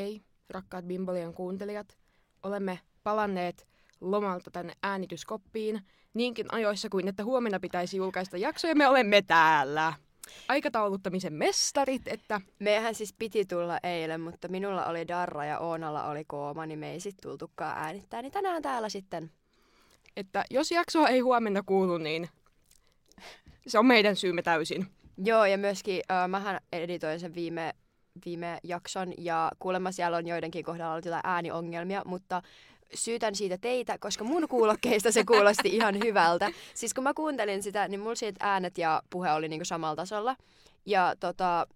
Hei, rakkaat Bimbolian kuuntelijat. Olemme palanneet lomalta tänne äänityskoppiin niinkin ajoissa kuin että huomenna pitäisi julkaista jakso ja me olemme täällä. Aikatauluttamisen mestarit, että... Mehän siis piti tulla eilen, mutta minulla oli Darra ja Oonalla oli kooma, niin me ei sitten tultukaan äänittää. Niin tänään täällä sitten. Että jos jaksoa ei huomenna kuulu, niin se on meidän syymme täysin. Joo, ja myöskin äh, mähän editoin sen viime, viime jakson, ja kuulemma siellä on joidenkin kohdalla ollut jotain ääniongelmia, mutta syytän siitä teitä, koska mun kuulokkeista se kuulosti ihan hyvältä. Siis kun mä kuuntelin sitä, niin mulla siitä äänet ja puhe oli niinku samalla tasolla. Ja tota,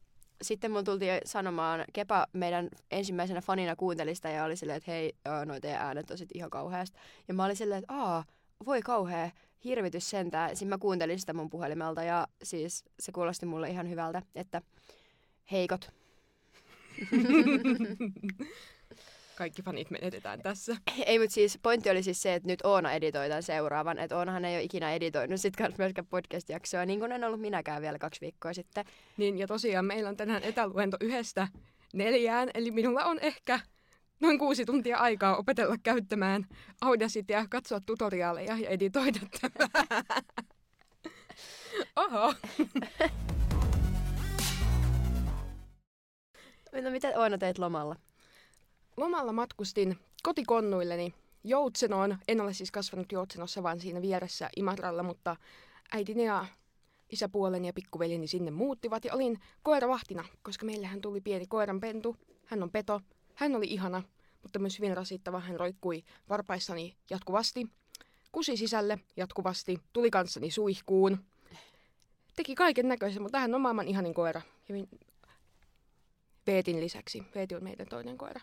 sitten mun tultiin sanomaan, Kepa meidän ensimmäisenä fanina kuuntelista ja oli silleen, että hei, noin teidän äänet on sit ihan kauheasta. Ja mä olin silleen, että aa, voi kauhea, hirvitys sentään. Sitten mä kuuntelin sitä mun puhelimelta ja siis se kuulosti mulle ihan hyvältä, että heikot. Kaikki fanit menetetään tässä. Ei, mutta siis pointti oli siis se, että nyt Oona editoi tämän seuraavan. Että Oonahan ei ole ikinä editoinut sit myöskään podcast-jaksoa, niin kuin en ollut minäkään vielä kaksi viikkoa sitten. Niin, ja tosiaan meillä on tänään etäluento yhdestä neljään, eli minulla on ehkä noin kuusi tuntia aikaa opetella käyttämään Audacitya, katsoa tutoriaaleja ja editoida tämä. Oho. no mitä Oona teit lomalla? Lomalla matkustin kotikonnuilleni Joutsenoon. En ole siis kasvanut Joutsenossa, vaan siinä vieressä Imatralla, mutta äitini ja isäpuoleni ja pikkuveljeni sinne muuttivat ja olin koiravahtina, koska meillähän tuli pieni koiranpentu. Hän on peto. Hän oli ihana, mutta myös hyvin rasittava. Hän roikkui varpaissani jatkuvasti, kusi sisälle jatkuvasti, tuli kanssani suihkuun. Teki kaiken näköisen, mutta hän on maailman ihanin koira. Ja Veetin lisäksi. Veeti on meidän toinen koira.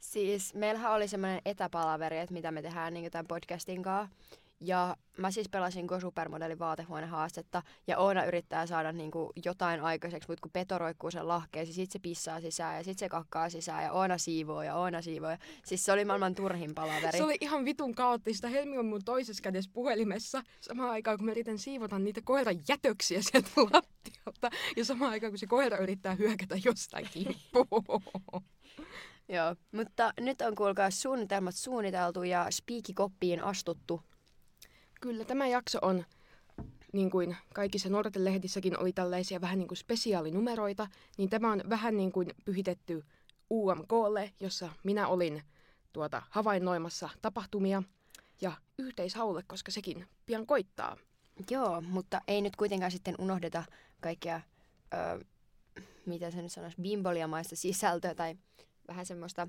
Siis meillähän oli semmoinen etäpalaveri, että mitä me tehdään niin tämän podcastin kanssa. Ja mä siis pelasin Go Supermodelin vaatehuonehaastetta ja Oona yrittää saada niinku jotain aikaiseksi, mutta kun Peto roikkuu sen lahkeen, siis sit se pissaa sisään ja sit se kakkaa sisään ja Oona siivoo ja Oona siivoo. Ja... Siis se oli maailman turhin palaveri. Se oli ihan vitun kaoottista. Helmi on mun toisessa kädessä puhelimessa samaan aikaan, kun mä yritän siivota niitä koiran jätöksiä sieltä lattialta. Ja samaan aikaan, kun se koira yrittää hyökätä jostain kimppuun. Joo, mutta nyt on kuulkaa suunnitelmat suunniteltu ja spiikikoppiin astuttu. Kyllä, tämä jakso on, niin kuin kaikissa nuorten lehdissäkin oli tällaisia vähän niin kuin spesiaalinumeroita, niin tämä on vähän niin kuin pyhitetty UMKlle, jossa minä olin tuota havainnoimassa tapahtumia ja yhteishaulle, koska sekin pian koittaa. Joo, mutta ei nyt kuitenkaan sitten unohdeta kaikkea, öö, mitä se nyt sanoisi, bimboliamaista sisältöä tai vähän semmoista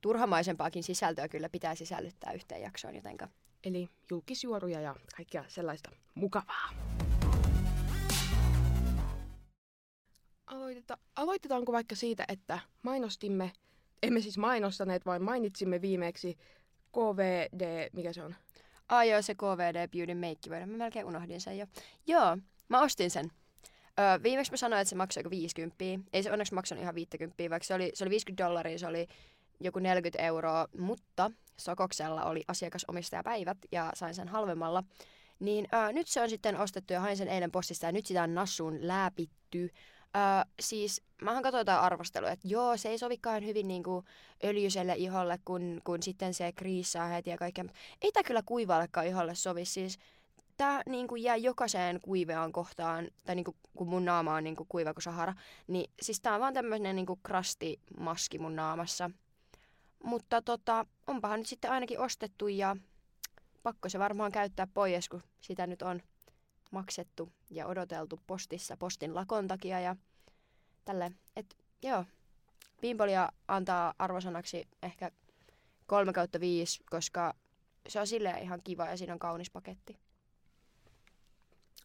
turhamaisempaakin sisältöä kyllä pitää sisällyttää yhteen jaksoon, jotenka... Eli julkisjuoruja ja kaikkea sellaista mukavaa. Aloiteta, aloitetaanko vaikka siitä, että mainostimme, emme siis mainostaneet, vaan mainitsimme viimeksi KVD, mikä se on? Ai joo, se KVD Beauty Make Mä melkein unohdin sen jo. Joo, mä ostin sen. Öö, viimeksi mä sanoin, että se maksoi joku 50. Ei se onneksi maksanut ihan 50, vaikka se oli, se oli 50 dollaria, se oli joku 40 euroa, mutta Sokoksella oli asiakasomistajapäivät ja sain sen halvemmalla. Niin öö, nyt se on sitten ostettu ja hain sen eilen postista ja nyt sitä on nassuun läpitty. Öö, siis mähän katsoin jotain arvostelua, että joo, se ei sovikaan hyvin niin kuin öljyselle iholle, kun, kun sitten se kriisaa heti ja kaikkea. Ei tämä kyllä kuivallekaan iholle sovi. Siis tämä niin kuin jää jokaiseen kuiveaan kohtaan, tai niin kuin, kun mun naama on niin kuin kuiva kuin Sahara, niin siis tämä on vaan tämmöinen niin kuin krastimaski mun naamassa. Mutta tota, onpahan nyt sitten ainakin ostettu ja pakko se varmaan käyttää pois, kun sitä nyt on maksettu ja odoteltu postissa postin lakon takia ja tälle. Et joo, Pimpolia antaa arvosanaksi ehkä 3 kautta 5, koska se on silleen ihan kiva ja siinä on kaunis paketti.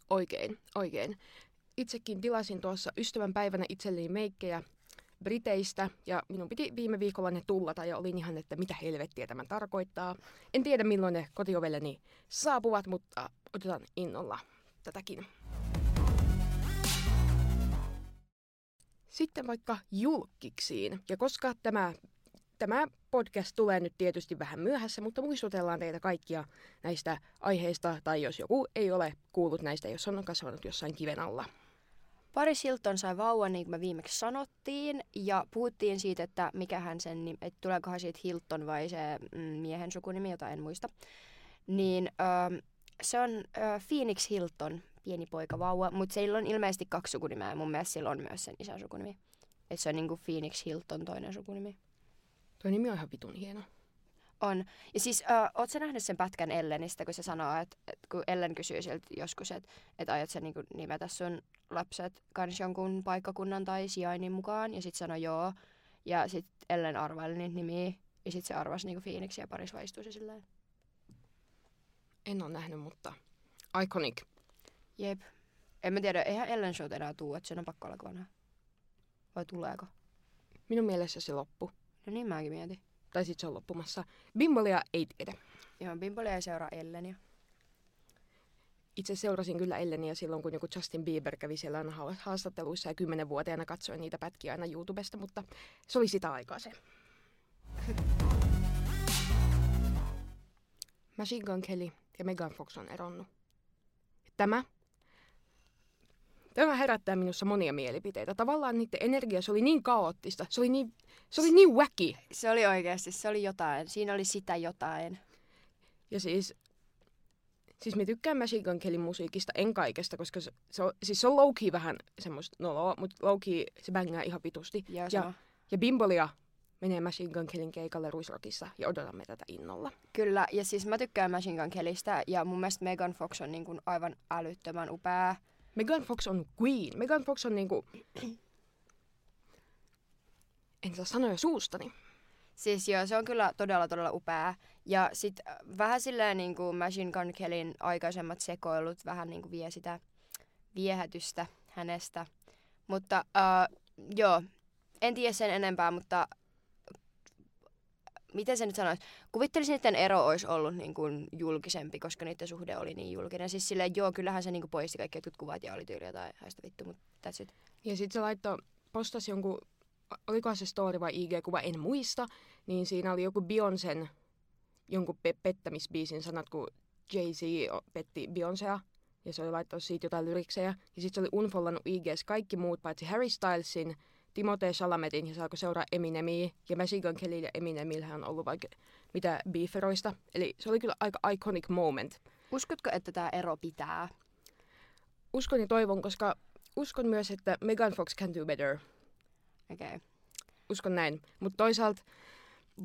Oikein, oikein. Itsekin tilasin tuossa ystävän päivänä itselleni meikkejä Briteistä ja minun piti viime viikolla ne tullata ja olin ihan, että mitä helvettiä tämä tarkoittaa. En tiedä milloin ne kotiovelleni saapuvat, mutta otetaan innolla tätäkin. Sitten vaikka julkiksiin. Ja koska tämä Tämä podcast tulee nyt tietysti vähän myöhässä, mutta muistutellaan teitä kaikkia näistä aiheista, tai jos joku ei ole kuullut näistä, jos on kasvanut jossain kiven alla. Paris Hilton sai vauvan, niin kuin me viimeksi sanottiin, ja puhuttiin siitä, että mikähän sen, että tuleekohan siitä Hilton vai se mm, miehen sukunimi, jota en muista. Niin ö, se on ö, Phoenix Hilton, pieni poika vauva, mutta sillä on ilmeisesti kaksi sukunimeä, ja mun mielestä sillä on myös sen isän sukunimi. Että se on niinku Phoenix Hilton toinen sukunimi. Tuo nimi on ihan vitun hieno. On. Ja siis, äh, oot sä nähnyt sen pätkän Ellenistä, kun se sanoo, että et, kun Ellen kysyy sieltä joskus, että et aiot sä niinku nimetä sun lapset kans jonkun paikkakunnan tai sijainnin mukaan, ja sit sanoi joo. Ja sit Ellen arvaili niitä nimiä, ja sit se arvasi niinku Phoenix ja Paris vaistuu se silleen. En ole nähnyt, mutta iconic. Jep. En mä tiedä, eihän Ellen Show enää tuu, että sen on pakko olla vanha. Vai tuleeko? Minun mielessä se loppu. No niin mäkin mietin. Tai sitten se on loppumassa. Bimbolia ei tiedä. Joo, Bimbolia ei seuraa Ellenia. Itse seurasin kyllä Elleniä silloin, kun joku Justin Bieber kävi siellä haastatteluissa ja kymmenenvuotiaana katsoin niitä pätkiä aina YouTubesta, mutta se oli sitä aikaa se. Machine Gun Kelly ja Megan Fox on eronnut. Tämä Tämä herättää minussa monia mielipiteitä. Tavallaan niiden energia, se oli niin kaoottista, se oli niin, se oli niin wacky. Se oli oikeasti, se oli jotain. Siinä oli sitä jotain. Ja siis, siis mä tykkään Machine Gun Kellyn musiikista, en kaikesta, koska se, se on, siis se on low vähän semmoista noloa, mutta low se bängää ihan vitusti. Ja, ja, ja Bimbolia menee Machine Gun Kellyn keikalle Ruisrockissa ja odotamme tätä innolla. Kyllä, ja siis mä tykkään Machine Gun Kellystä ja mun mielestä Megan Fox on niin kuin aivan älyttömän upea Megan Fox on queen. Megan Fox on niinku... En saa sanoja suustani. Siis joo, se on kyllä todella todella upea. Ja sit äh, vähän silleen niin kuin Machine Gun Kellyn aikaisemmat sekoilut vähän niin kuin vie sitä viehätystä hänestä. Mutta uh, joo, en tiedä sen enempää, mutta miten se nyt sanoisi, kuvittelisin, että ero olisi ollut niin kuin julkisempi, koska niiden suhde oli niin julkinen. Siis silleen, joo, kyllähän se niin kuin poisti kaikki jotkut kuvat ja oli tyyliä tai haista vittu, mutta that's it. Ja sitten se laittoi, postasi jonkun, olikohan se story vai IG-kuva, en muista, niin siinä oli joku Beyoncén jonkun pe- pettämisbiisin sanat, kun Jay-Z petti Beyoncéa, ja se oli laittanut siitä jotain lyriksejä. Ja sitten se oli unfollannut IGs kaikki muut, paitsi Harry Stylesin, Timothée Chalametin ja saako seuraa Eminemiä. Ja Machine Kelly ja Eminemillä on ollut vaikka mitä beeferoista. Eli se oli kyllä aika iconic moment. Uskotko, että tämä ero pitää? Uskon ja toivon, koska uskon myös, että Megan Fox can do better. Okei. Okay. Uskon näin. Mutta toisaalta...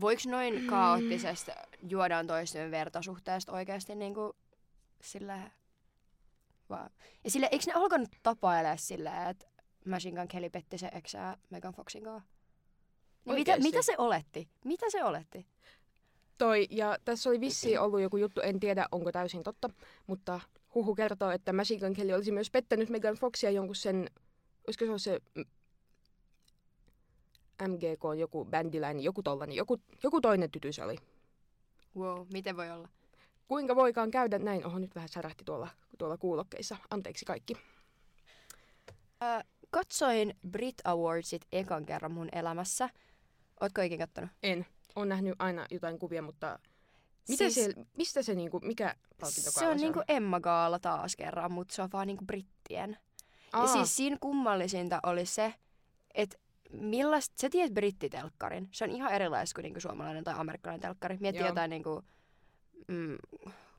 Voiko noin kaoottisesta juodaan toisten vertasuhteesta oikeasti niin kuin sillä... Vaan. Ja sille, eikö ne alkanut tapailemaan silleen, että Machine Gun Kelly petti se eksää Megan Foxin kanssa. Niin mitä, mitä se oletti? Mitä se oletti? Toi, ja tässä oli vissi ollut joku juttu, en tiedä onko täysin totta, mutta huhu kertoo, että Machine Gun Kelly olisi myös pettänyt Megan Foxia jonkun sen, olisiko se ole se MGK on joku bändiläinen, joku tollanen, joku, joku toinen tyty se oli. Wow, miten voi olla? Kuinka voikaan käydä näin? Oho, nyt vähän särähti tuolla, tuolla kuulokkeissa. Anteeksi kaikki. Äh, katsoin Brit Awardsit ekan kerran mun elämässä. Ootko ikinä kattonut? En. Olen nähnyt aina jotain kuvia, mutta mitä siis, se, mistä se niinku, mikä palkintokaala se on? Se niinku Emma Gaala taas kerran, mutta se on vaan niinku brittien. Aa. Ja siis siinä kummallisinta oli se, että millaista, sä tiedät brittitelkkarin. Se on ihan erilaista kuin niinku suomalainen tai amerikkalainen telkkari. Mietti Joo. jotain niinku, mm,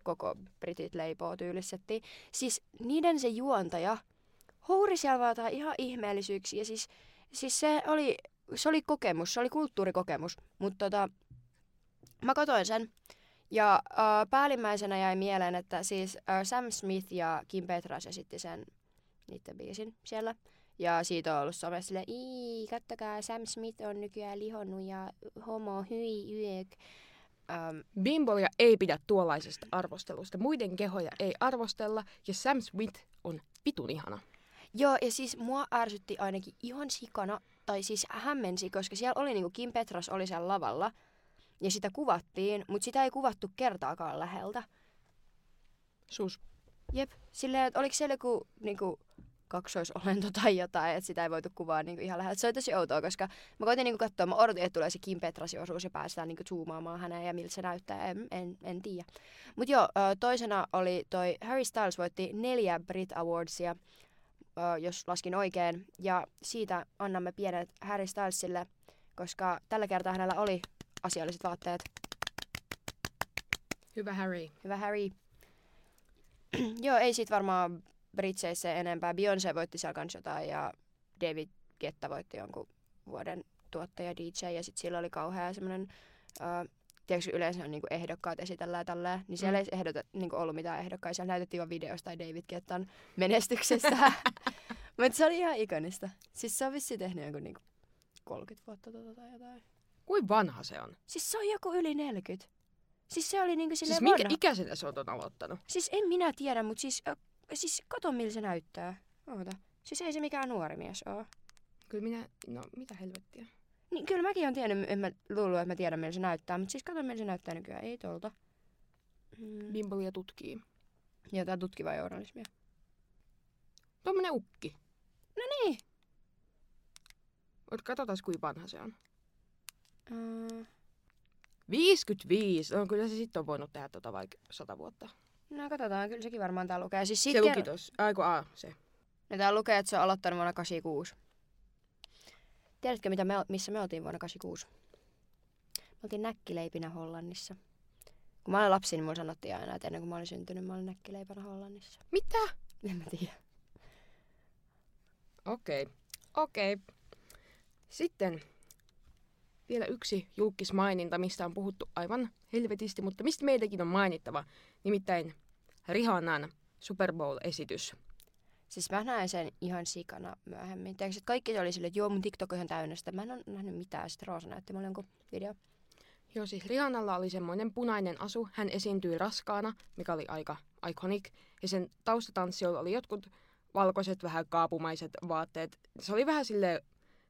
koko britit leipoo tyylissettiin. Siis niiden se juontaja huuri siellä vaan jotain ihan ihmeellisyyksiä. Siis, siis se, oli, se oli kokemus, se oli kulttuurikokemus. Mutta tota, mä katsoin sen. Ja äh, päällimmäisenä jäi mieleen, että siis äh, Sam Smith ja Kim Petras esitti sen niiden biisin siellä. Ja siitä on ollut somessa silleen, ii, kattokaa, Sam Smith on nykyään lihonnut ja homo, hyi, yök. Um, Bimbolia ei pidä tuollaisesta arvostelusta. Muiden kehoja ei arvostella ja Sam Smith on vitun ihana. Joo, ja siis mua ärsytti ainakin ihan sikana, tai siis hämmensi, koska siellä oli niinku Kim Petras oli siellä lavalla, ja sitä kuvattiin, mutta sitä ei kuvattu kertaakaan läheltä. Sus. Jep, silleen, että oliko siellä joku niinku, kaksoisolento tai jotain, että sitä ei voitu kuvaa niinku ihan läheltä. Se oli tosi outoa, koska mä koitin niinku katsoa, mä odotin, että tulee se Kim Petrasin osuus ja päästään niinku zoomaamaan häneen ja miltä se näyttää, en, en, en tiedä. Mutta joo, toisena oli toi Harry Styles voitti neljä Brit Awardsia jos laskin oikein. Ja siitä annamme pienet Harry Stylesille, koska tällä kertaa hänellä oli asialliset vaatteet. Hyvä Harry. Hyvä Harry. Joo, ei siitä varmaan Britseissä enempää. Beyoncé voitti siellä kans jotain ja David Guetta voitti jonkun vuoden tuottaja DJ ja sitten sillä oli kauhea semmoinen, uh, tiedätkö yleensä on niinku ehdokkaat esitellään tälleen, niin siellä Mm. ei ehdota, niinku ollut mitään ehdokkaita, siellä näytettiin vaan videosta tai David Guettan menestyksestä. Mutta se oli ihan ikonista. Siis se on vissiin tehnyt jonkun niinku 30 vuotta tota tai jotain. Kuin vanha se on? Siis se on joku yli 40. Siis se oli niinku silleen Siis minkä vanha. ikäisenä se on aloittanut? Siis en minä tiedä, mutta siis, ö, siis kato miltä se näyttää. Oota. Siis ei se mikään nuori mies oo. Kyllä minä, no mitä helvettiä. Niin kyllä mäkin on tiennyt, en mä luullut, että mä tiedän miltä se näyttää, mutta siis kato miltä se näyttää nykyään. Ei tolta. Mm. Bimbolia tutkii. Jotain tutkivaa journalismia. Tuommoinen ukki. No niin. Mut katsotaan kuinka vanha se on. Uh, 55. No kyllä se sitten on voinut tehdä tota vaikka 100 vuotta. no katsotaan, kyllä sekin varmaan tää lukee. Siis sit Se ker- luki tossa. Aiku A, se. No tää lukee, että se on aloittanut vuonna 86. Tiedätkö, mitä me, missä me oltiin vuonna 86? Me oltiin näkkileipinä Hollannissa. Kun mä olin lapsi, niin mulla sanottiin aina, että ennen kuin mä olin syntynyt, mä olin näkkileipänä Hollannissa. Mitä? En mä tiedä. Okei. Okei. Sitten vielä yksi julkismaininta, mistä on puhuttu aivan helvetisti, mutta mistä meidänkin on mainittava. Nimittäin Rihannan Super Bowl-esitys. Siis mä näin sen ihan sikana myöhemmin. Tiedätkö, että kaikki oli silleen, että joo, mun TikTok on ihan täynnä sitä. Mä en ole nähnyt mitään. Sitten Roosa näytti mulle jonkun video. Joo, siis Rihannalla oli semmoinen punainen asu. Hän esiintyi raskaana, mikä oli aika iconic. Ja sen taustatanssijoilla oli jotkut valkoiset, vähän kaapumaiset vaatteet. Se oli vähän sille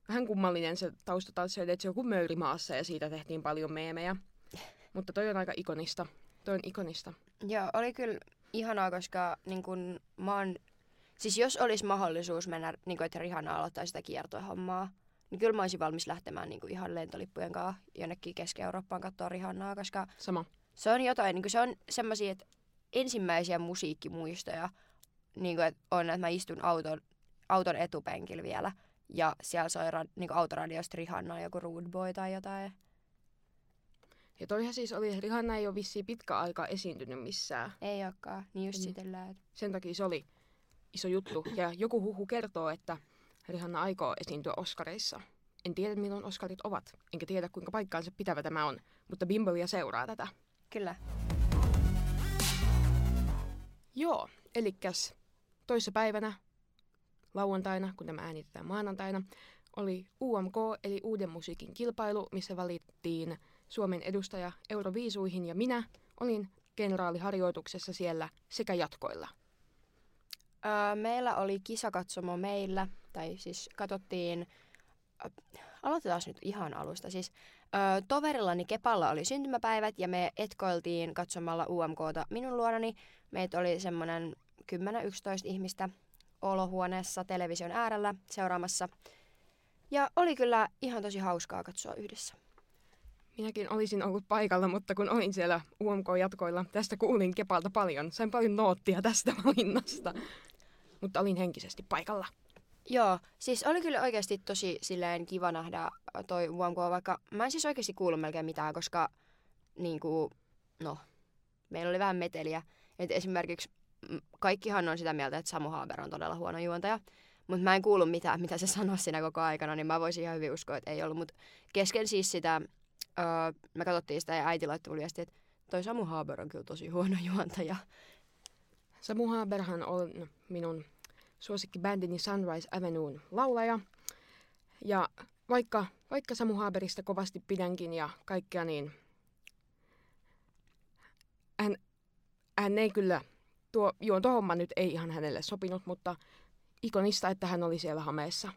vähän kummallinen se taustatanssijoille, että se on kuin möyrimaassa ja siitä tehtiin paljon meemejä. Mutta toi on aika ikonista. Toi on ikonista. Joo, oli kyllä ihanaa, koska niin kun, mä oon, siis jos olisi mahdollisuus mennä, niin kun, että Rihanna aloittaa sitä kiertohommaa, niin kyllä mä olisin valmis lähtemään niin kun, ihan lentolippujen kanssa jonnekin Keski-Eurooppaan katsoa Rihannaa, koska Sama. se on jotain, niin kun, se on semmoisia, että ensimmäisiä musiikkimuistoja niin kun, että on, että mä istun auton, auton etupenkillä vielä, ja siellä soi ra- niin autoradiosta Rihanna joku Rude Boy tai jotain. Ja toihan siis oli, Rihanna ei ole vissiin pitkä aika esiintynyt missään. Ei olekaan, niin just Mm. Sen takia se oli iso juttu. Ja joku huhu kertoo, että Rihanna aikoo esiintyä Oscareissa. En tiedä, milloin Oscarit ovat. Enkä tiedä, kuinka paikkaansa pitävä tämä on. Mutta Bimbolia seuraa tätä. Kyllä. Joo, elikkäs toissa päivänä, lauantaina, kun tämä äänitetään maanantaina, oli UMK, eli Uuden musiikin kilpailu, missä valittiin Suomen edustaja Euroviisuihin, ja minä olin kenraaliharjoituksessa siellä sekä jatkoilla. Meillä oli kisakatsomo meillä, tai siis katsottiin, aloitetaan nyt ihan alusta. Siis toverillani Kepalla oli syntymäpäivät ja me etkoiltiin katsomalla UMKta minun luonani. Meitä oli semmoinen 10-11 ihmistä olohuoneessa television äärellä seuraamassa. Ja oli kyllä ihan tosi hauskaa katsoa yhdessä. Minäkin olisin ollut paikalla, mutta kun olin siellä UMK-jatkoilla, tästä kuulin Kepalta paljon. Sain paljon noottia tästä valinnasta. Mutta olin henkisesti paikalla. Joo, siis oli kyllä oikeasti tosi silleen kiva nähdä toi UMK, vaikka mä en siis oikeasti kuullut melkein mitään, koska niinku, no, meillä oli vähän meteliä. Et esimerkiksi kaikkihan on sitä mieltä, että Samu Haaber on todella huono juontaja, mutta mä en kuullut mitään, mitä se sanoi siinä koko aikana, niin mä voisin ihan hyvin uskoa, että ei ollut. Mutta kesken siis sitä, öö, me katsottiin sitä ja äiti laittoi että toi Samu Haaber on kyllä tosi huono juontaja. Samu Haberhan on minun suosikkibändini Sunrise Avenuen laulaja. Ja vaikka, vaikka Samu Haberista kovasti pidänkin ja kaikkea, niin hän, hän ei kyllä, tuo juontohomma nyt ei ihan hänelle sopinut, mutta ikonista, että hän oli siellä hameessa.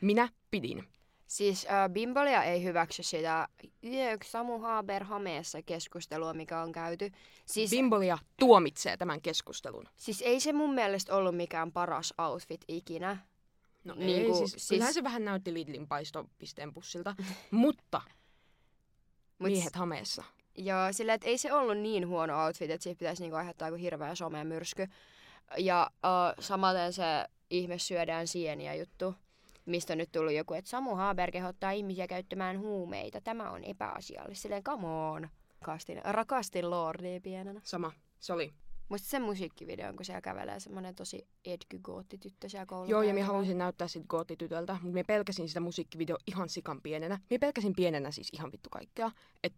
Minä pidin. Siis äh, Bimbolia ei hyväksy sitä "Jee, Samu Haber hameessa keskustelua, mikä on käyty. Siis, Bimbolia tuomitsee tämän keskustelun. siis ei se mun mielestä ollut mikään paras outfit ikinä. No Niin ei, kuin, siis, siis- kyllähän se vähän näytti Lidlin paistopisteen pussilta, mutta Mut miehet hameessa. Joo, sillä että ei se ollut niin huono outfit, että siitä pitäisi niinku aiheuttaa joku hirveä somemyrsky. Ja uh, samaten se ihme syödään sieniä juttu, mistä on nyt tullut joku, että Samu Haber kehottaa ihmisiä käyttämään huumeita. Tämä on epäasiallista. Silleen, come on. Rakastin, rakastin Lordia pienenä. Sama. Se oli. Muista sen musiikkivideon, kun siellä kävelee semmoinen tosi edgy tyttö siellä koululla. Joo, ja minä haluaisin näyttää sit goottitytöltä, mutta minä pelkäsin sitä musiikkivideo ihan sikan pienenä. Minä pelkäsin pienenä siis ihan vittu kaikkea. Et,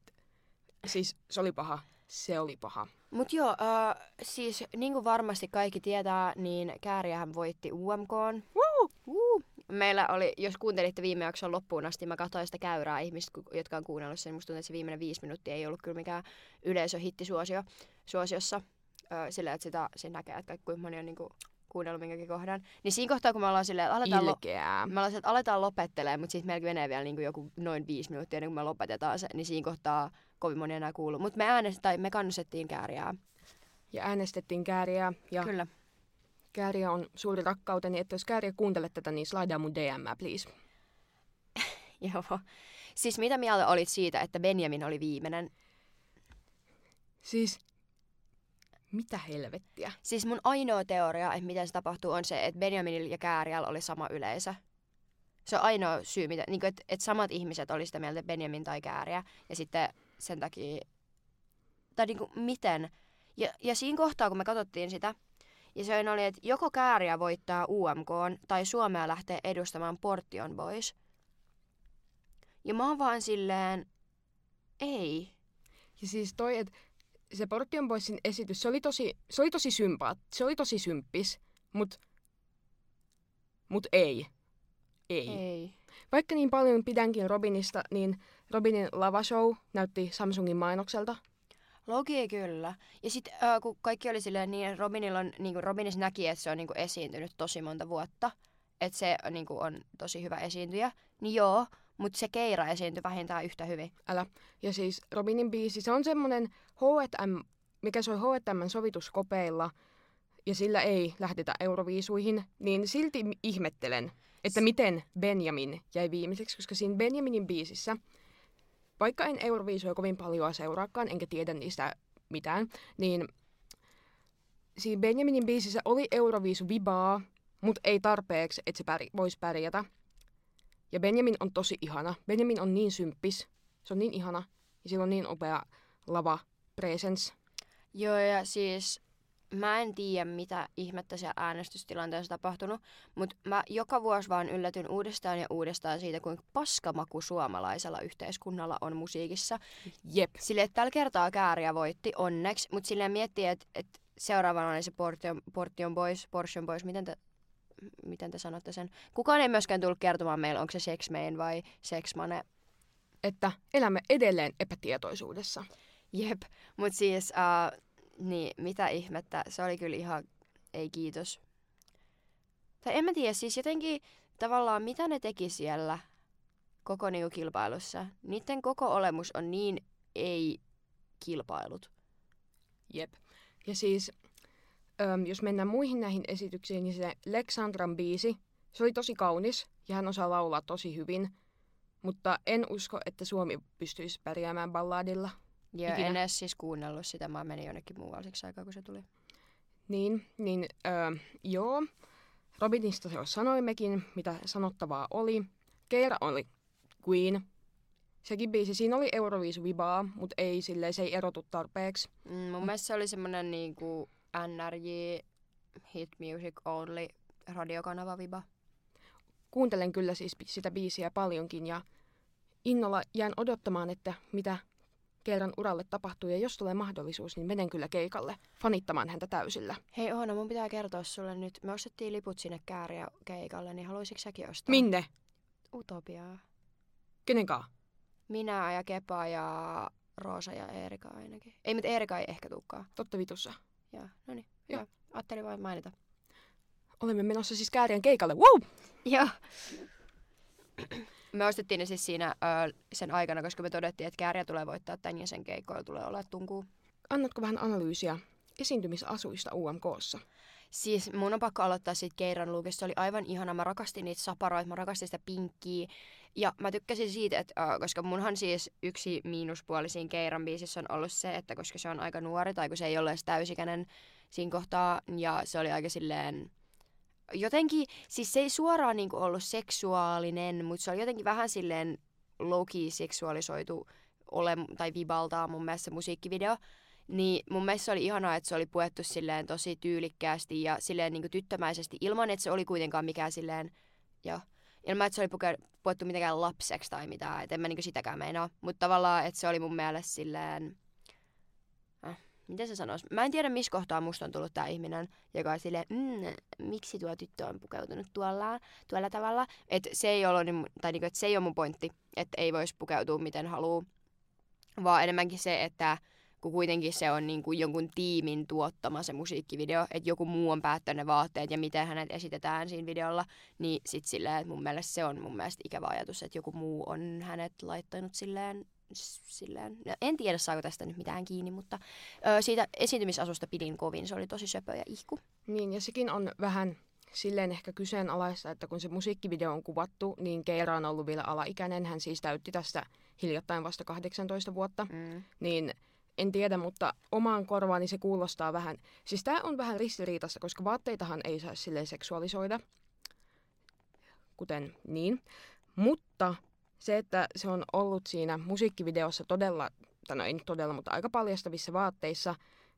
siis se oli paha. Se oli paha. Mut joo, äh, siis niin kuin varmasti kaikki tietää, niin Kääriähän voitti UMK. Woo! Woo! Meillä oli, jos kuuntelitte viime jakson loppuun asti, mä katsoin sitä käyrää ihmistä, jotka on kuunnellut sen. Musta tuntuu, että se viimeinen viisi minuuttia ei ollut kyllä mikään yleisöhittisuosio suosiossa. Sillä, että sitä, sen näkee, että kuinka moni on niinku kuunnellut minkäkin kohdan. Niin siinä kohtaa, kun me ollaan silleen, että aletaan, lo- me ollaan, että aletaan lopettelemaan, mutta sitten meillä menee vielä niinku joku noin viisi minuuttia ennen kuin me lopetetaan se, niin siinä kohtaa kovin moni enää kuulu. Mutta me äänestettiin, tai me kannustettiin kääriää. Ja äänestettiin Kääriä. Ja Kyllä. Kääriä on suuri rakkauteni, että jos Kääriä kuuntelet tätä, niin slaidaa mun DM, please. Joo. Siis mitä mieltä olit siitä, että Benjamin oli viimeinen? Siis, mitä helvettiä? Siis mun ainoa teoria, että miten se tapahtuu, on se, että Benjaminilla ja Kääriällä oli sama yleisö. Se on ainoa syy, mitä, niin kuin, että, että samat ihmiset oli sitä mieltä, Benjamin tai Kääriä. Ja sitten sen takia, tai niin kuin, miten? Ja, ja siinä kohtaa, kun me katsottiin sitä, ja se oli, että joko Kääriä voittaa UMK tai Suomea lähtee edustamaan Portion Boys. Ja mä oon vaan silleen, ei. Ja siis toi, että se Portion Boysin esitys, se oli tosi, se oli tosi sympaat, se oli tosi symppis, mut, mut ei. Ei. ei. Ei. Vaikka niin paljon pidänkin Robinista, niin Robinin lavashow näytti Samsungin mainokselta. Logi kyllä. Ja sitten äh, kun kaikki oli silleen niin, Robinilla on, niin kuin Robinis näki, että se on niin kuin esiintynyt tosi monta vuotta, että se niin kuin on tosi hyvä esiintyjä, niin joo, mutta se Keira esiintyi vähintään yhtä hyvin. Älä. Ja siis Robinin biisi, se on semmonen H&M, mikä soi H&M sovituskopeilla, ja sillä ei lähdetä Euroviisuihin, niin silti ihmettelen, että miten Benjamin jäi viimeiseksi, koska siinä Benjaminin biisissä, vaikka en Euroviisuja kovin paljon seuraakaan, enkä tiedä niistä mitään, niin siinä Benjaminin biisissä oli Euroviisu vibaa, mutta ei tarpeeksi, että se pär- voisi pärjätä. Ja Benjamin on tosi ihana. Benjamin on niin symppis. Se on niin ihana. Ja sillä on niin upea lava presence. Joo, ja siis mä en tiedä, mitä ihmettä siellä äänestystilanteessa tapahtunut, mutta mä joka vuosi vaan yllätyn uudestaan ja uudestaan siitä, kuinka paskamaku suomalaisella yhteiskunnalla on musiikissa. Jep. Sille, että tällä kertaa Kääriä voitti, onneksi, mutta silleen miettii, että, että seuraavana oli se Portion, Portion Boys, Portion Boys, miten te, miten te sanotte sen? Kukaan ei myöskään tullut kertomaan meille, onko se Sexmain vai Sexmane. Että elämme edelleen epätietoisuudessa. Jep, mutta siis, uh, niin, mitä ihmettä, se oli kyllä ihan, ei kiitos. Tai en mä tiedä, siis jotenkin tavallaan mitä ne teki siellä koko niinku kilpailussa. Niiden koko olemus on niin ei kilpailut. Jep. Ja siis, äm, jos mennään muihin näihin esityksiin, niin se Lexandran biisi, se oli tosi kaunis ja hän osaa laulaa tosi hyvin. Mutta en usko, että Suomi pystyisi pärjäämään balladilla. Ja Ikinä. en edes siis kuunnellut sitä, mä menin jonnekin muualle siksi aikaa, kun se tuli. Niin, niin öö, joo. Robinista se jo sanoimmekin, mitä sanottavaa oli. Keira oli Queen. Sekin biisi, siinä oli Euroviisu vibaa, mutta ei silleen, se ei erotu tarpeeksi. Mm, mun mielestä se oli semmonen niinku NRJ Hit Music Only radiokanava viba. Kuuntelen kyllä siis sitä biisiä paljonkin ja innolla jään odottamaan, että mitä Keiran uralle tapahtuu ja jos tulee mahdollisuus, niin menen kyllä keikalle fanittamaan häntä täysillä. Hei Oona, mun pitää kertoa sulle nyt. Me ostettiin liput sinne kääriä keikalle, niin haluaisitko säkin ostaa? Minne? Utopiaa. Kenenkaan? Minä ja Kepa ja Roosa ja Eerika ainakin. Ei, mutta Eerika ei ehkä tukkaa. Totta vitussa. Joo, no niin. Joo. Joo. Ajattelin vain mainita. Olemme menossa siis Käärien keikalle. Wow! Joo. Me ostettiin ne siis siinä ö, sen aikana, koska me todettiin, että Kääriä tulee voittaa tän ja sen keikkoilla tulee olla tunkuu. Annatko vähän analyysiä esiintymisasuista UMKssa? Siis mun on pakko aloittaa siitä Keiran luukista. Se oli aivan ihana. Mä rakastin niitä saparoita, mä rakastin sitä pinkkiä. Ja mä tykkäsin siitä, että äh, koska munhan siis yksi miinuspuoli siinä Keiran biisissä on ollut se, että koska se on aika nuori tai kun se ei ole edes täysikäinen siinä kohtaa. Ja se oli aika silleen jotenkin, siis se ei suoraan niinku ollut seksuaalinen, mutta se oli jotenkin vähän silleen low-key seksuaalisoitu ole, tai vibaltaa mun mielestä se musiikkivideo. Niin mun mielestä se oli ihanaa, että se oli puettu silleen tosi tyylikkäästi ja silleen niin tyttömäisesti ilman, että se oli kuitenkaan mikään silleen, jo, ilman, että se oli puke, puettu mitenkään lapseksi tai mitään, että en mä niin sitäkään meinaa. Mutta tavallaan, että se oli mun mielestä silleen, miten se sanoisi? Mä en tiedä, missä kohtaa musta on tullut tää ihminen, joka on silleen, mm, miksi tuo tyttö on pukeutunut tuolla, tuolla tavalla. Että se ei ollut, niin, tai niinku, että se ei ole mun pointti, että ei voisi pukeutua miten haluaa, vaan enemmänkin se, että kun kuitenkin se on niin kuin jonkun tiimin tuottama se musiikkivideo, että joku muu on päättänyt ne vaatteet ja miten hänet esitetään siinä videolla, niin sit silleen, että mun mielestä se on mun mielestä ikävä ajatus, että joku muu on hänet laittanut silleen silleen, no, en tiedä saako tästä nyt mitään kiinni, mutta ö, siitä esiintymisasusta pidin kovin, se oli tosi söpö ja ihku. Niin, ja sekin on vähän silleen ehkä kyseenalaista, että kun se musiikkivideo on kuvattu, niin Keira on ollut vielä alaikäinen. Hän siis täytti tästä hiljattain vasta 18 vuotta. Mm. Niin en tiedä, mutta omaan korvaani se kuulostaa vähän. Siis tämä on vähän ristiriitassa, koska vaatteitahan ei saa silleen seksuaalisoida. Kuten niin. Mutta se, että se on ollut siinä musiikkivideossa todella, tai no ei nyt todella, mutta aika paljastavissa vaatteissa,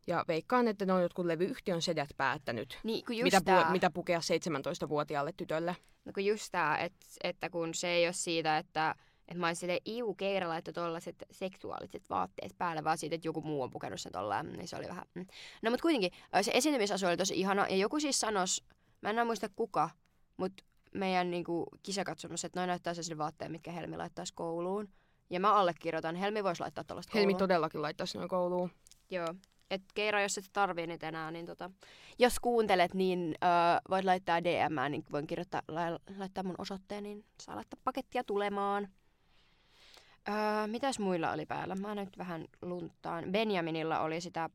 ja veikkaan, että ne on jotkut levyyhtiön sedät päättänyt, niin, mitä, pu- mitä pukea 17-vuotiaalle tytölle. No kun just tämä, että, että kun se ei ole siitä, että että mä olisin iu Keira laittoi tollaset seksuaaliset vaatteet päälle, vaan siitä, että joku muu on pukenut sen tollaan, niin se oli vähän... Mm. No mutta kuitenkin, se esiintymisasu oli tosi ihana, ja joku siis sanos, mä en muista kuka, mutta meidän niinku, kisakatsomassa, että noin näyttää sen vaatteen, mitkä Helmi laittaisi kouluun. Ja mä allekirjoitan, Helmi voisi laittaa tuollaista Helmi todellakin laittaisi noin kouluun. Joo. Et Keira, jos et tarvii niitä enää, niin tota, jos kuuntelet, niin äh, voit laittaa DM, niin voin kirjoittaa, la, laittaa mun osoitteen, niin saa laittaa pakettia tulemaan. Öö, mitäs muilla oli päällä? Mä nyt vähän lunttaan. Benjaminilla oli sitä,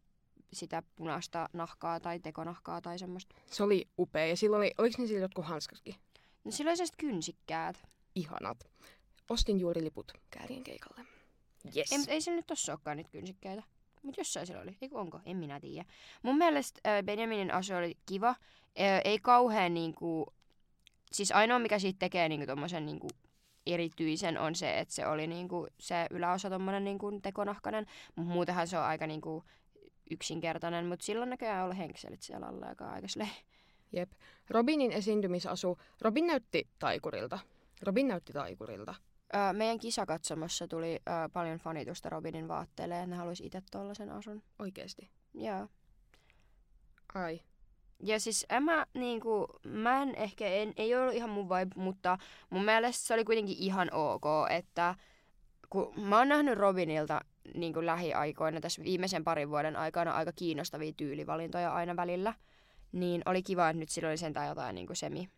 sitä punaista nahkaa tai tekonahkaa tai semmoista. Se oli upea. Ja silloin oli, oliko ne sillä jotkut hanskatkin? No sillä oli sellaiset kynsikkäät. Ihanat. Ostin juuri liput käärien keikalle. Yes. Ei, ei se nyt tossa olekaan niitä kynsikkäitä. Mutta jossain siellä oli. Eikö onko? En minä tiedä. Mun mielestä äh, Benjaminin asu oli kiva. Äh, ei kauhean niinku... Siis ainoa mikä siitä tekee niinku tommosen niinku erityisen on se, että se oli niinku se yläosa tommonen niinku tekonahkainen, mutta muutenhan se on aika niinku yksinkertainen, mutta silloin näköjään olla henkselit siellä alla aika aika Jep. Robinin esiintymisasu. Robin näytti taikurilta. Robin näytti taikurilta. Öö, meidän kisakatsomossa tuli öö, paljon fanitusta Robinin vaatteille ja ne haluaisi itse tollasen asun. Oikeesti? Joo. Ai. Ja siis en mä, niinku, mä en ehkä, en, ei ollut ihan mun vibe, mutta mun mielestä se oli kuitenkin ihan ok, että kun mä oon nähnyt Robinilta niin kuin lähiaikoina, tässä viimeisen parin vuoden aikana aika kiinnostavia tyylivalintoja aina välillä, niin oli kiva, että nyt sillä oli sentään jotain niin kuin semi,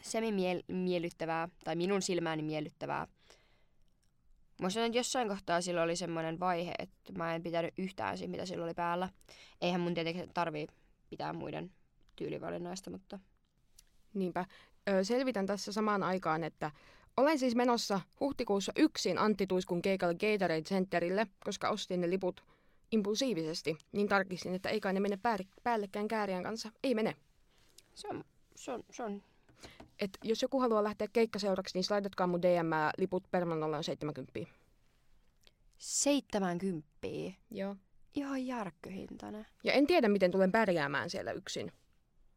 semi miellyttävää, tai minun silmääni miellyttävää. Mä sanoin, että jossain kohtaa sillä oli semmoinen vaihe, että mä en pitänyt yhtään siitä, mitä sillä oli päällä. Eihän mun tietenkin tarvii pitää muiden tyylivalinnoista, mutta... Niinpä. Selvitän tässä samaan aikaan, että olen siis menossa huhtikuussa yksin Antti Tuiskun keikalle Gatorade Centerille, koska ostin ne liput impulsiivisesti. Niin tarkistin, että ei kai ne mene päällekään käärien kanssa. Ei mene. Se on, se on, se on. Et jos joku haluaa lähteä keikkaseuraksi, niin slaidatkaa mun DM, liput permanolla on 70. 70? Joo. Ihan järkkyhintainen. Ja en tiedä, miten tulen pärjäämään siellä yksin.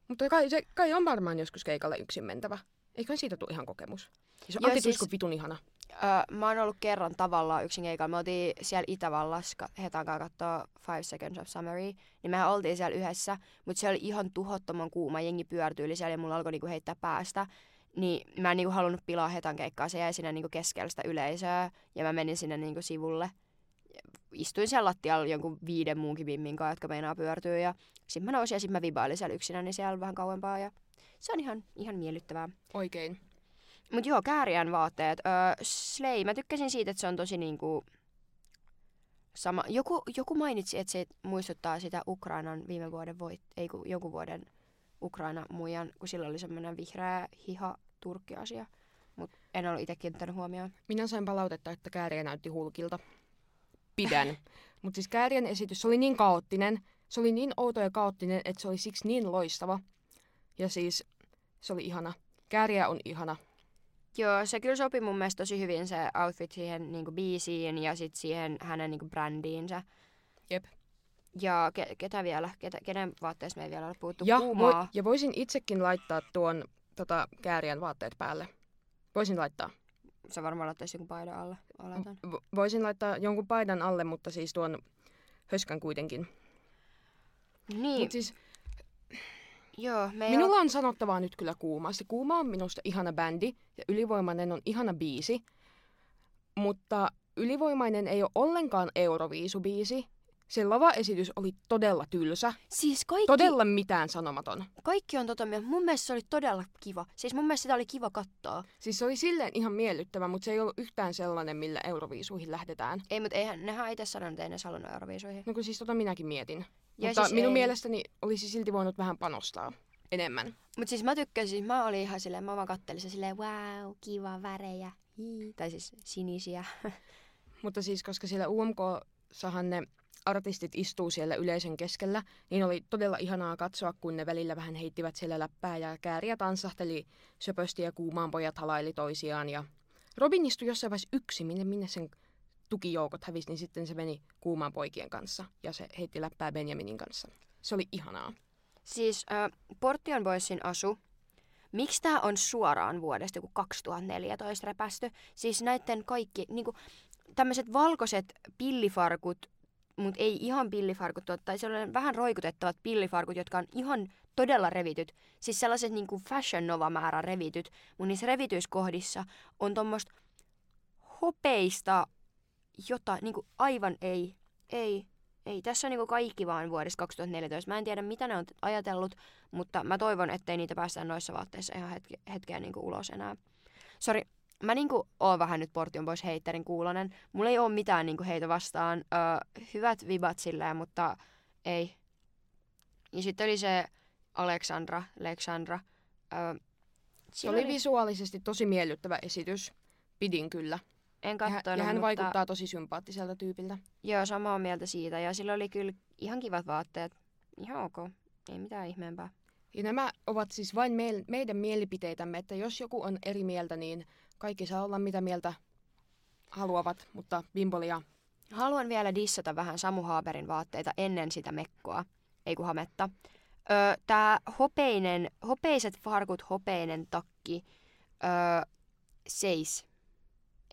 Mutta kai, se, kai on varmaan joskus keikalle yksin mentävä. Eikö siitä tule ihan kokemus? Ja se on Antti siis, vitun ihana. Öö, mä oon ollut kerran tavallaan yksin keikalla. Me oltiin siellä Itävallassa Hetan kanssa katsoa Five Seconds of Summary. Niin mehän oltiin siellä yhdessä, mutta se oli ihan tuhottoman kuuma. Jengi pyörtyi siellä ja mulla alkoi niinku heittää päästä. Niin mä en niinku halunnut pilaa Hetan keikkaa. Se jäi sinne niinku keskellä sitä yleisöä ja mä menin sinne niinku sivulle istuin siellä lattialla jonkun viiden muunkin vimmin kanssa, jotka meinaa pyörtyä. Ja sitten mä nousin ja sitten mä vibailin siellä yksinä, niin siellä vähän kauempaa. Ja se on ihan, ihan miellyttävää. Oikein. Mut joo, kääriän vaatteet. Öö, Slay, mä tykkäsin siitä, että se on tosi niinku... Sama. Joku, joku mainitsi, että se muistuttaa sitä Ukrainan viime vuoden voit, ei kun joku vuoden Ukraina muijan, kun sillä oli semmoinen vihreä hiha turkki-asia. Mutta en ollut itse kiinnittänyt huomioon. Minä sain palautetta, että kääriä näytti hulkilta pidän. Mutta siis Käärien esitys, se oli niin kaoottinen, se oli niin outo ja kaoottinen, että se oli siksi niin loistava. Ja siis se oli ihana. Kääriä on ihana. Joo, se kyllä sopi mun mielestä tosi hyvin se outfit siihen niinku biisiin ja sit siihen hänen niinku brändiinsä. Jep. Ja ke- ketä vielä? Ketä, kenen vaatteessa me ei vielä ole puhuttu? Ja, Kuumaa. voi, ja voisin itsekin laittaa tuon tota, kääriän vaatteet päälle. Voisin laittaa. Sä varmaan laittaisi joku paidan alle, oletan. V- voisin laittaa jonkun paidan alle, mutta siis tuon höskän kuitenkin. Niin, Mut siis joo. Me minulla on sanottavaa nyt kyllä Kuumasta. Kuuma on minusta ihana bändi ja Ylivoimainen on ihana biisi. Mutta Ylivoimainen ei ole ollenkaan Euroviisubiisi. Se lavaesitys oli todella tylsä. Siis kaikki, Todella mitään sanomaton. kaikki on tota mieltä. Mun mielestä se oli todella kiva. Siis mun mielestä sitä oli kiva katsoa. Siis se oli silleen ihan miellyttävä, mutta se ei ollut yhtään sellainen, millä Euroviisuihin lähdetään. Ei, mutta eihän, nehän itse sanonut, että ei ne halunnut Euroviisuihin. No kun siis tota minäkin mietin. Ja mutta siis minun ei. mielestäni olisi silti voinut vähän panostaa enemmän. Mut siis mä tykkäsin, mä olin ihan silleen, mä vaan kattelin se silleen, wow, kiva värejä. Hii. Tai siis sinisiä. Mutta siis koska siellä UMK-sahan ne artistit istuu siellä yleisön keskellä, niin oli todella ihanaa katsoa, kun ne välillä vähän heittivät siellä läppää ja kääriä tansahteli söpösti ja kuumaan pojat halaili toisiaan. Ja Robin istui jossain vaiheessa yksin, minne, minne sen tukijoukot hävisi, niin sitten se meni kuumaan poikien kanssa ja se heitti läppää Benjaminin kanssa. Se oli ihanaa. Siis äh, Portion Boysin asu. Miksi tämä on suoraan vuodesta joku 2014 repästy? Siis näiden kaikki, niinku, tämmöiset valkoiset pillifarkut, mutta ei ihan pillifarkut, tai sellainen vähän roikutettavat pillifarkut, jotka on ihan todella revityt. Siis sellaiset niinku Fashion Nova-määrän revityt, mutta niissä revityiskohdissa on tuommoista hopeista jota, niinku aivan ei, ei, ei. Tässä on niinku kaikki vaan vuodesta 2014. Mä en tiedä, mitä ne on ajatellut, mutta mä toivon, ettei niitä päästä noissa vaatteissa ihan hetke, hetkeä niinku ulos enää. Sori, mä niinku oon vähän nyt portion pois heitterin kuulonen. Mulla ei oo mitään niinku heitä vastaan. Öö, hyvät vibat silleen, mutta ei. Ja sitten oli se Alexandra, Alexandra. Öö, Se oli visuaalisesti tosi miellyttävä esitys. Pidin kyllä. En Ja, kattonut, ja hän mutta... vaikuttaa tosi sympaattiselta tyypiltä. Joo, samaa mieltä siitä. Ja sillä oli kyllä ihan kivat vaatteet. Ihan ok. Ei mitään ihmeempää. Ja nämä ovat siis vain meil- meidän mielipiteitämme, että jos joku on eri mieltä, niin kaikki saa olla mitä mieltä haluavat, mutta Bimbolia, Haluan vielä dissata vähän Samu Haaberin vaatteita ennen sitä mekkoa. Ei kun hametta. Öö, tää hopeinen, hopeiset farkut, hopeinen takki. Öö, seis.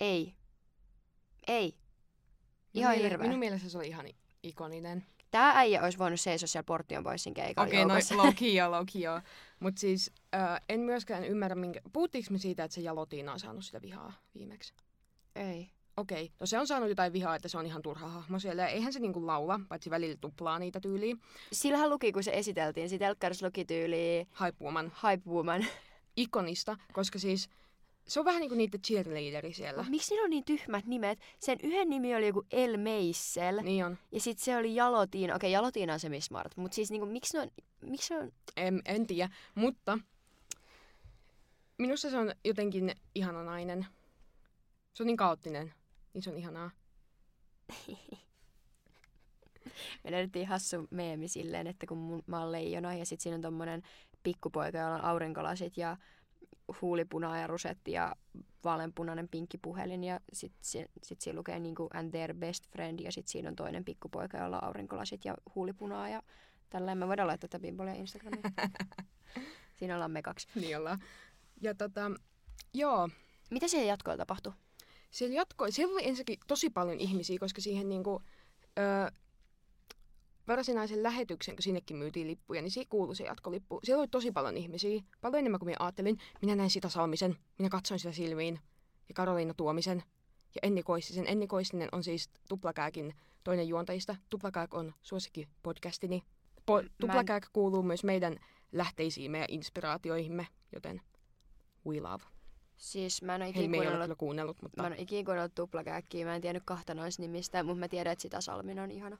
Ei. Ei. Ihan minun, hirveä. minun mielestä se oli ihan ikoninen. Tää äijä olisi voinut seisoa siellä Portion Boysin keikalla Okei, okay, no low key low. Mutta siis äh, en myöskään ymmärrä, minkä... puhuttiinko me siitä, että se Jalotiina on saanut sitä vihaa viimeksi? Ei. Okei, okay. no se on saanut jotain vihaa, että se on ihan turha hahmo siellä. Ja eihän se niinku laula, paitsi välillä tuplaa niitä tyyliin. Sillähän luki, kun se esiteltiin. Elkkaris luki tyyliin Hype Woman. Hype Woman. Ikonista, koska siis se on vähän niinku niitä cheerleaderi siellä. Mut miksi niillä on niin tyhmät nimet? Sen yhden nimi oli joku El Meissel. Niin on. Ja sitten se oli Jalotiina. Okei, Jalotiina on se Miss Smart. Mutta siis niinku, miksi ne on... Miksi ne on... En, en tiedä, mutta minusta se on jotenkin ihana nainen. Se on niin kaoottinen, niin se on ihanaa. Me löydettiin hassu meemi silleen, että kun mun, mä oon leijona ja sitten siinä on tommonen pikkupoika, jolla on aurinkolasit ja huulipuna ja rusetti ja vaaleanpunainen pinkki puhelin ja sitten sit, sit siinä lukee niinku and their best friend ja sitten siinä on toinen pikkupoika, jolla on aurinkolasit ja huulipunaa ja tälleen. Me voidaan laittaa tätä bimbolia Instagramiin. siinä ollaan me kaksi. Niin ollaan. Ja tota, joo, Mitä siellä jatkoilla tapahtui? siellä jatkoi, siellä oli ensinnäkin tosi paljon ihmisiä, koska siihen niinku, ö, varsinaisen lähetyksen, kun sinnekin myytiin lippuja, niin siihen kuului se jatkolippu. Siellä oli tosi paljon ihmisiä, paljon enemmän kuin minä ajattelin. Minä näin sitä Salmisen, minä katsoin sitä silmiin, ja Karoliina Tuomisen, ja Enni Koistisen. Enni Koistinen on siis Tuplakääkin toinen juontajista. Tuplakääk on suosikki podcastini. Po- en- Tuplakääk kuuluu myös meidän lähteisiimme ja inspiraatioihimme, joten we love. Siis mä en ole ikinä kuunnellut, kuunnellut, mutta mä en ole ikinä kuunnellut tuplakääkkiä. Mä en tiennyt kahta noista nimistä, mutta mä tiedän, että sitä Salminen on ihana.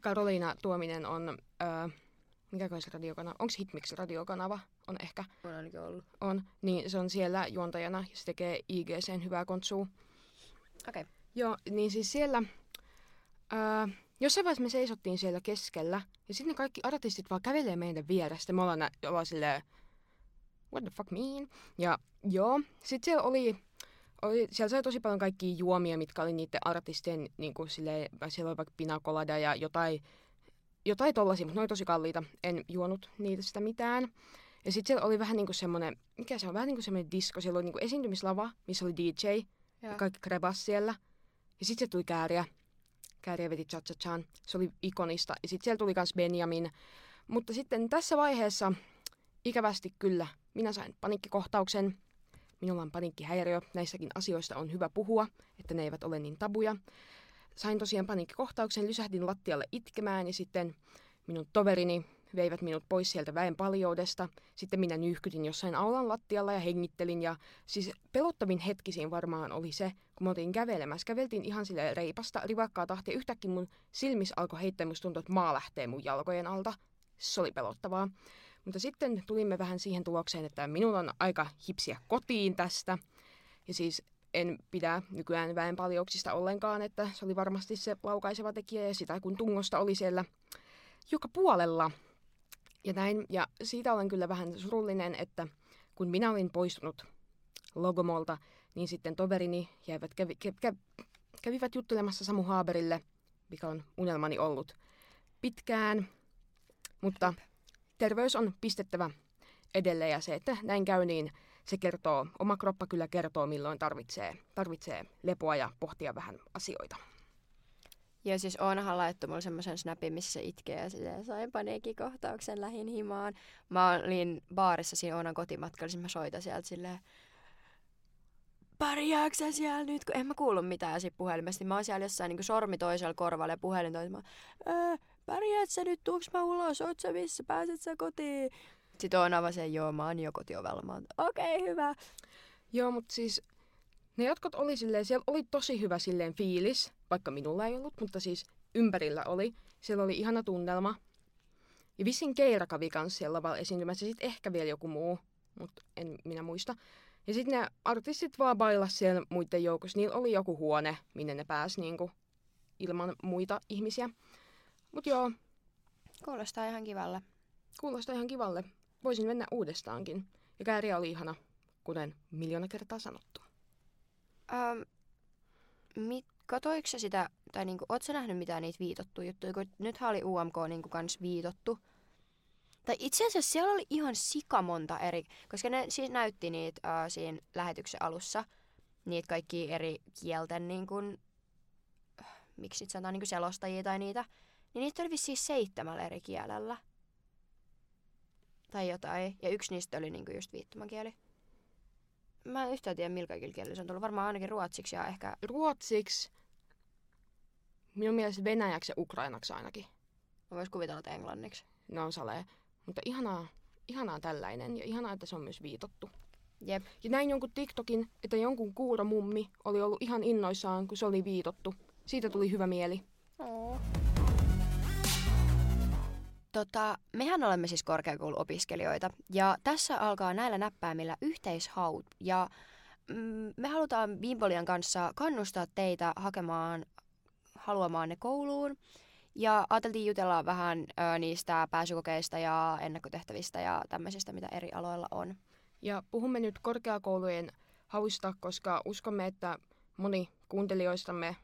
Karoliina Tuominen on, öö, mikä se radiokanava, onko Hitmix radiokanava, on ehkä, On ainakin ollut. on, niin se on siellä juontajana ja se tekee IGCn hyvää kontsua. Okei. Joo, niin siis siellä, öö, jossain vaiheessa me seisottiin siellä keskellä ja sitten ne kaikki artistit vaan kävelee meidän vierestä. Me ollaan, nä- ollaan silleen, what the fuck mean? Ja joo, sit siellä oli, oli siellä sai tosi paljon kaikkia juomia, mitkä oli niiden artistien, niin kuin silleen, siellä oli vaikka pinakolada ja jotain, jotain tollasia, mutta ne oli tosi kalliita. En juonut niitä sitä mitään. Ja sitten siellä oli vähän niinku semmonen, mikä se on, vähän niinku semmonen disko. Siellä oli niinku esiintymislava, missä oli DJ ja, ja kaikki krebas siellä. Ja sitten se tuli kääriä. Kääriä veti cha cha Se oli ikonista. Ja sitten siellä tuli myös Benjamin. Mutta sitten tässä vaiheessa, ikävästi kyllä, minä sain paniikkikohtauksen. Minulla on paniikkihäiriö. Näissäkin asioista on hyvä puhua, että ne eivät ole niin tabuja. Sain tosiaan paniikkikohtauksen, lysähdin lattialle itkemään ja sitten minun toverini veivät minut pois sieltä väen paljoudesta. Sitten minä nyyhkytin jossain aulan lattialla ja hengittelin. Ja siis pelottavin hetki siinä varmaan oli se, kun me oltiin kävelemässä. Käveltiin ihan sille reipasta, rivakkaa tahtia. Yhtäkkiä mun silmissä alkoi heittää, musta tuntui, että maa lähtee mun jalkojen alta. Se oli pelottavaa. Mutta sitten tulimme vähän siihen tulokseen, että minulla on aika hipsiä kotiin tästä. Ja siis en pidä nykyään väenpaljouksista ollenkaan, että se oli varmasti se laukaiseva tekijä ja sitä kun tungosta oli siellä joka puolella. Ja näin, ja siitä olen kyllä vähän surullinen, että kun minä olin poistunut Logomolta, niin sitten toverini jäivät, kävi, kävi, kävivät juttelemassa Samu Haaberille, mikä on unelmani ollut pitkään. Mutta terveys on pistettävä edelleen ja se, että näin käy, niin se kertoo, oma kroppa kyllä kertoo, milloin tarvitsee, tarvitsee lepoa ja pohtia vähän asioita. Ja siis Oonahan laittoi mulle semmoisen snapin, missä se itkee ja silleen sain paniikkikohtauksen lähin himaan. Mä olin baarissa siinä Oonan kotimatkalla, siis mä soitan sieltä silleen pärjääksä siellä nyt, kun en mä kuullut mitään siitä puhelimesta. Mä oon siellä jossain niin sormi toisella korvalla ja puhelin toisella. pärjäät sä nyt, tuuks mä ulos, oot sä missä, pääset sä kotiin? Sitten on avasi, joo, mä oon jo kotiovella. Mä okei, okay, hyvä. Joo, mutta siis ne jotkut oli silleen, siellä oli tosi hyvä silleen fiilis, vaikka minulla ei ollut, mutta siis ympärillä oli. Siellä oli ihana tunnelma. Ja vissiin Keira kävi kanssa siellä lavalla esiintymässä, sitten ehkä vielä joku muu, mutta en minä muista. Ja sitten ne artistit vaan bailas siellä muiden joukossa. Niillä oli joku huone, minne ne pääsi niinku ilman muita ihmisiä. Mut joo. Kuulostaa ihan kivalle. Kuulostaa ihan kivalle. Voisin mennä uudestaankin. Ja kääriä oli ihana, kuten miljoona kertaa sanottu. Um, mit, katoiko sitä, tai niinku, ootko nähnyt mitään niitä viitottuja juttuja, kun nythän oli UMK niinku kans viitottu. Tai itse asiassa siellä oli ihan sika monta eri, koska ne siis näytti niitä uh, siinä lähetyksen alussa, niitä kaikki eri kielten niin kuin, miksi nyt sanotaan niin selostajia tai niitä, niin niitä oli vissiin seitsemällä eri kielellä. Tai jotain. Ja yksi niistä oli niin just viittomakieli. Mä en yhtään tiedä, millä kaikilla kielillä se on tullut. Varmaan ainakin ruotsiksi ja ehkä... Ruotsiksi. Minun mielestä venäjäksi ja ukrainaksi ainakin. Mä vois kuvitella, että englanniksi. No salee. Mutta ihanaa, ihanaa tällainen ja ihanaa, että se on myös viitottu. Jep. Ja näin jonkun TikTokin, että jonkun kuuromummi oli ollut ihan innoissaan, kun se oli viitottu. Siitä tuli hyvä mieli. Tota, mehän olemme siis korkeakouluopiskelijoita ja tässä alkaa näillä näppäimillä yhteishaut ja mm, me halutaan Bimbolian kanssa kannustaa teitä hakemaan haluamaan ne kouluun ja ajateltiin jutella vähän ö, niistä pääsykokeista ja ennakkotehtävistä ja tämmöisistä, mitä eri aloilla on. Ja puhumme nyt korkeakoulujen hausta, koska uskomme, että moni kuuntelijoistamme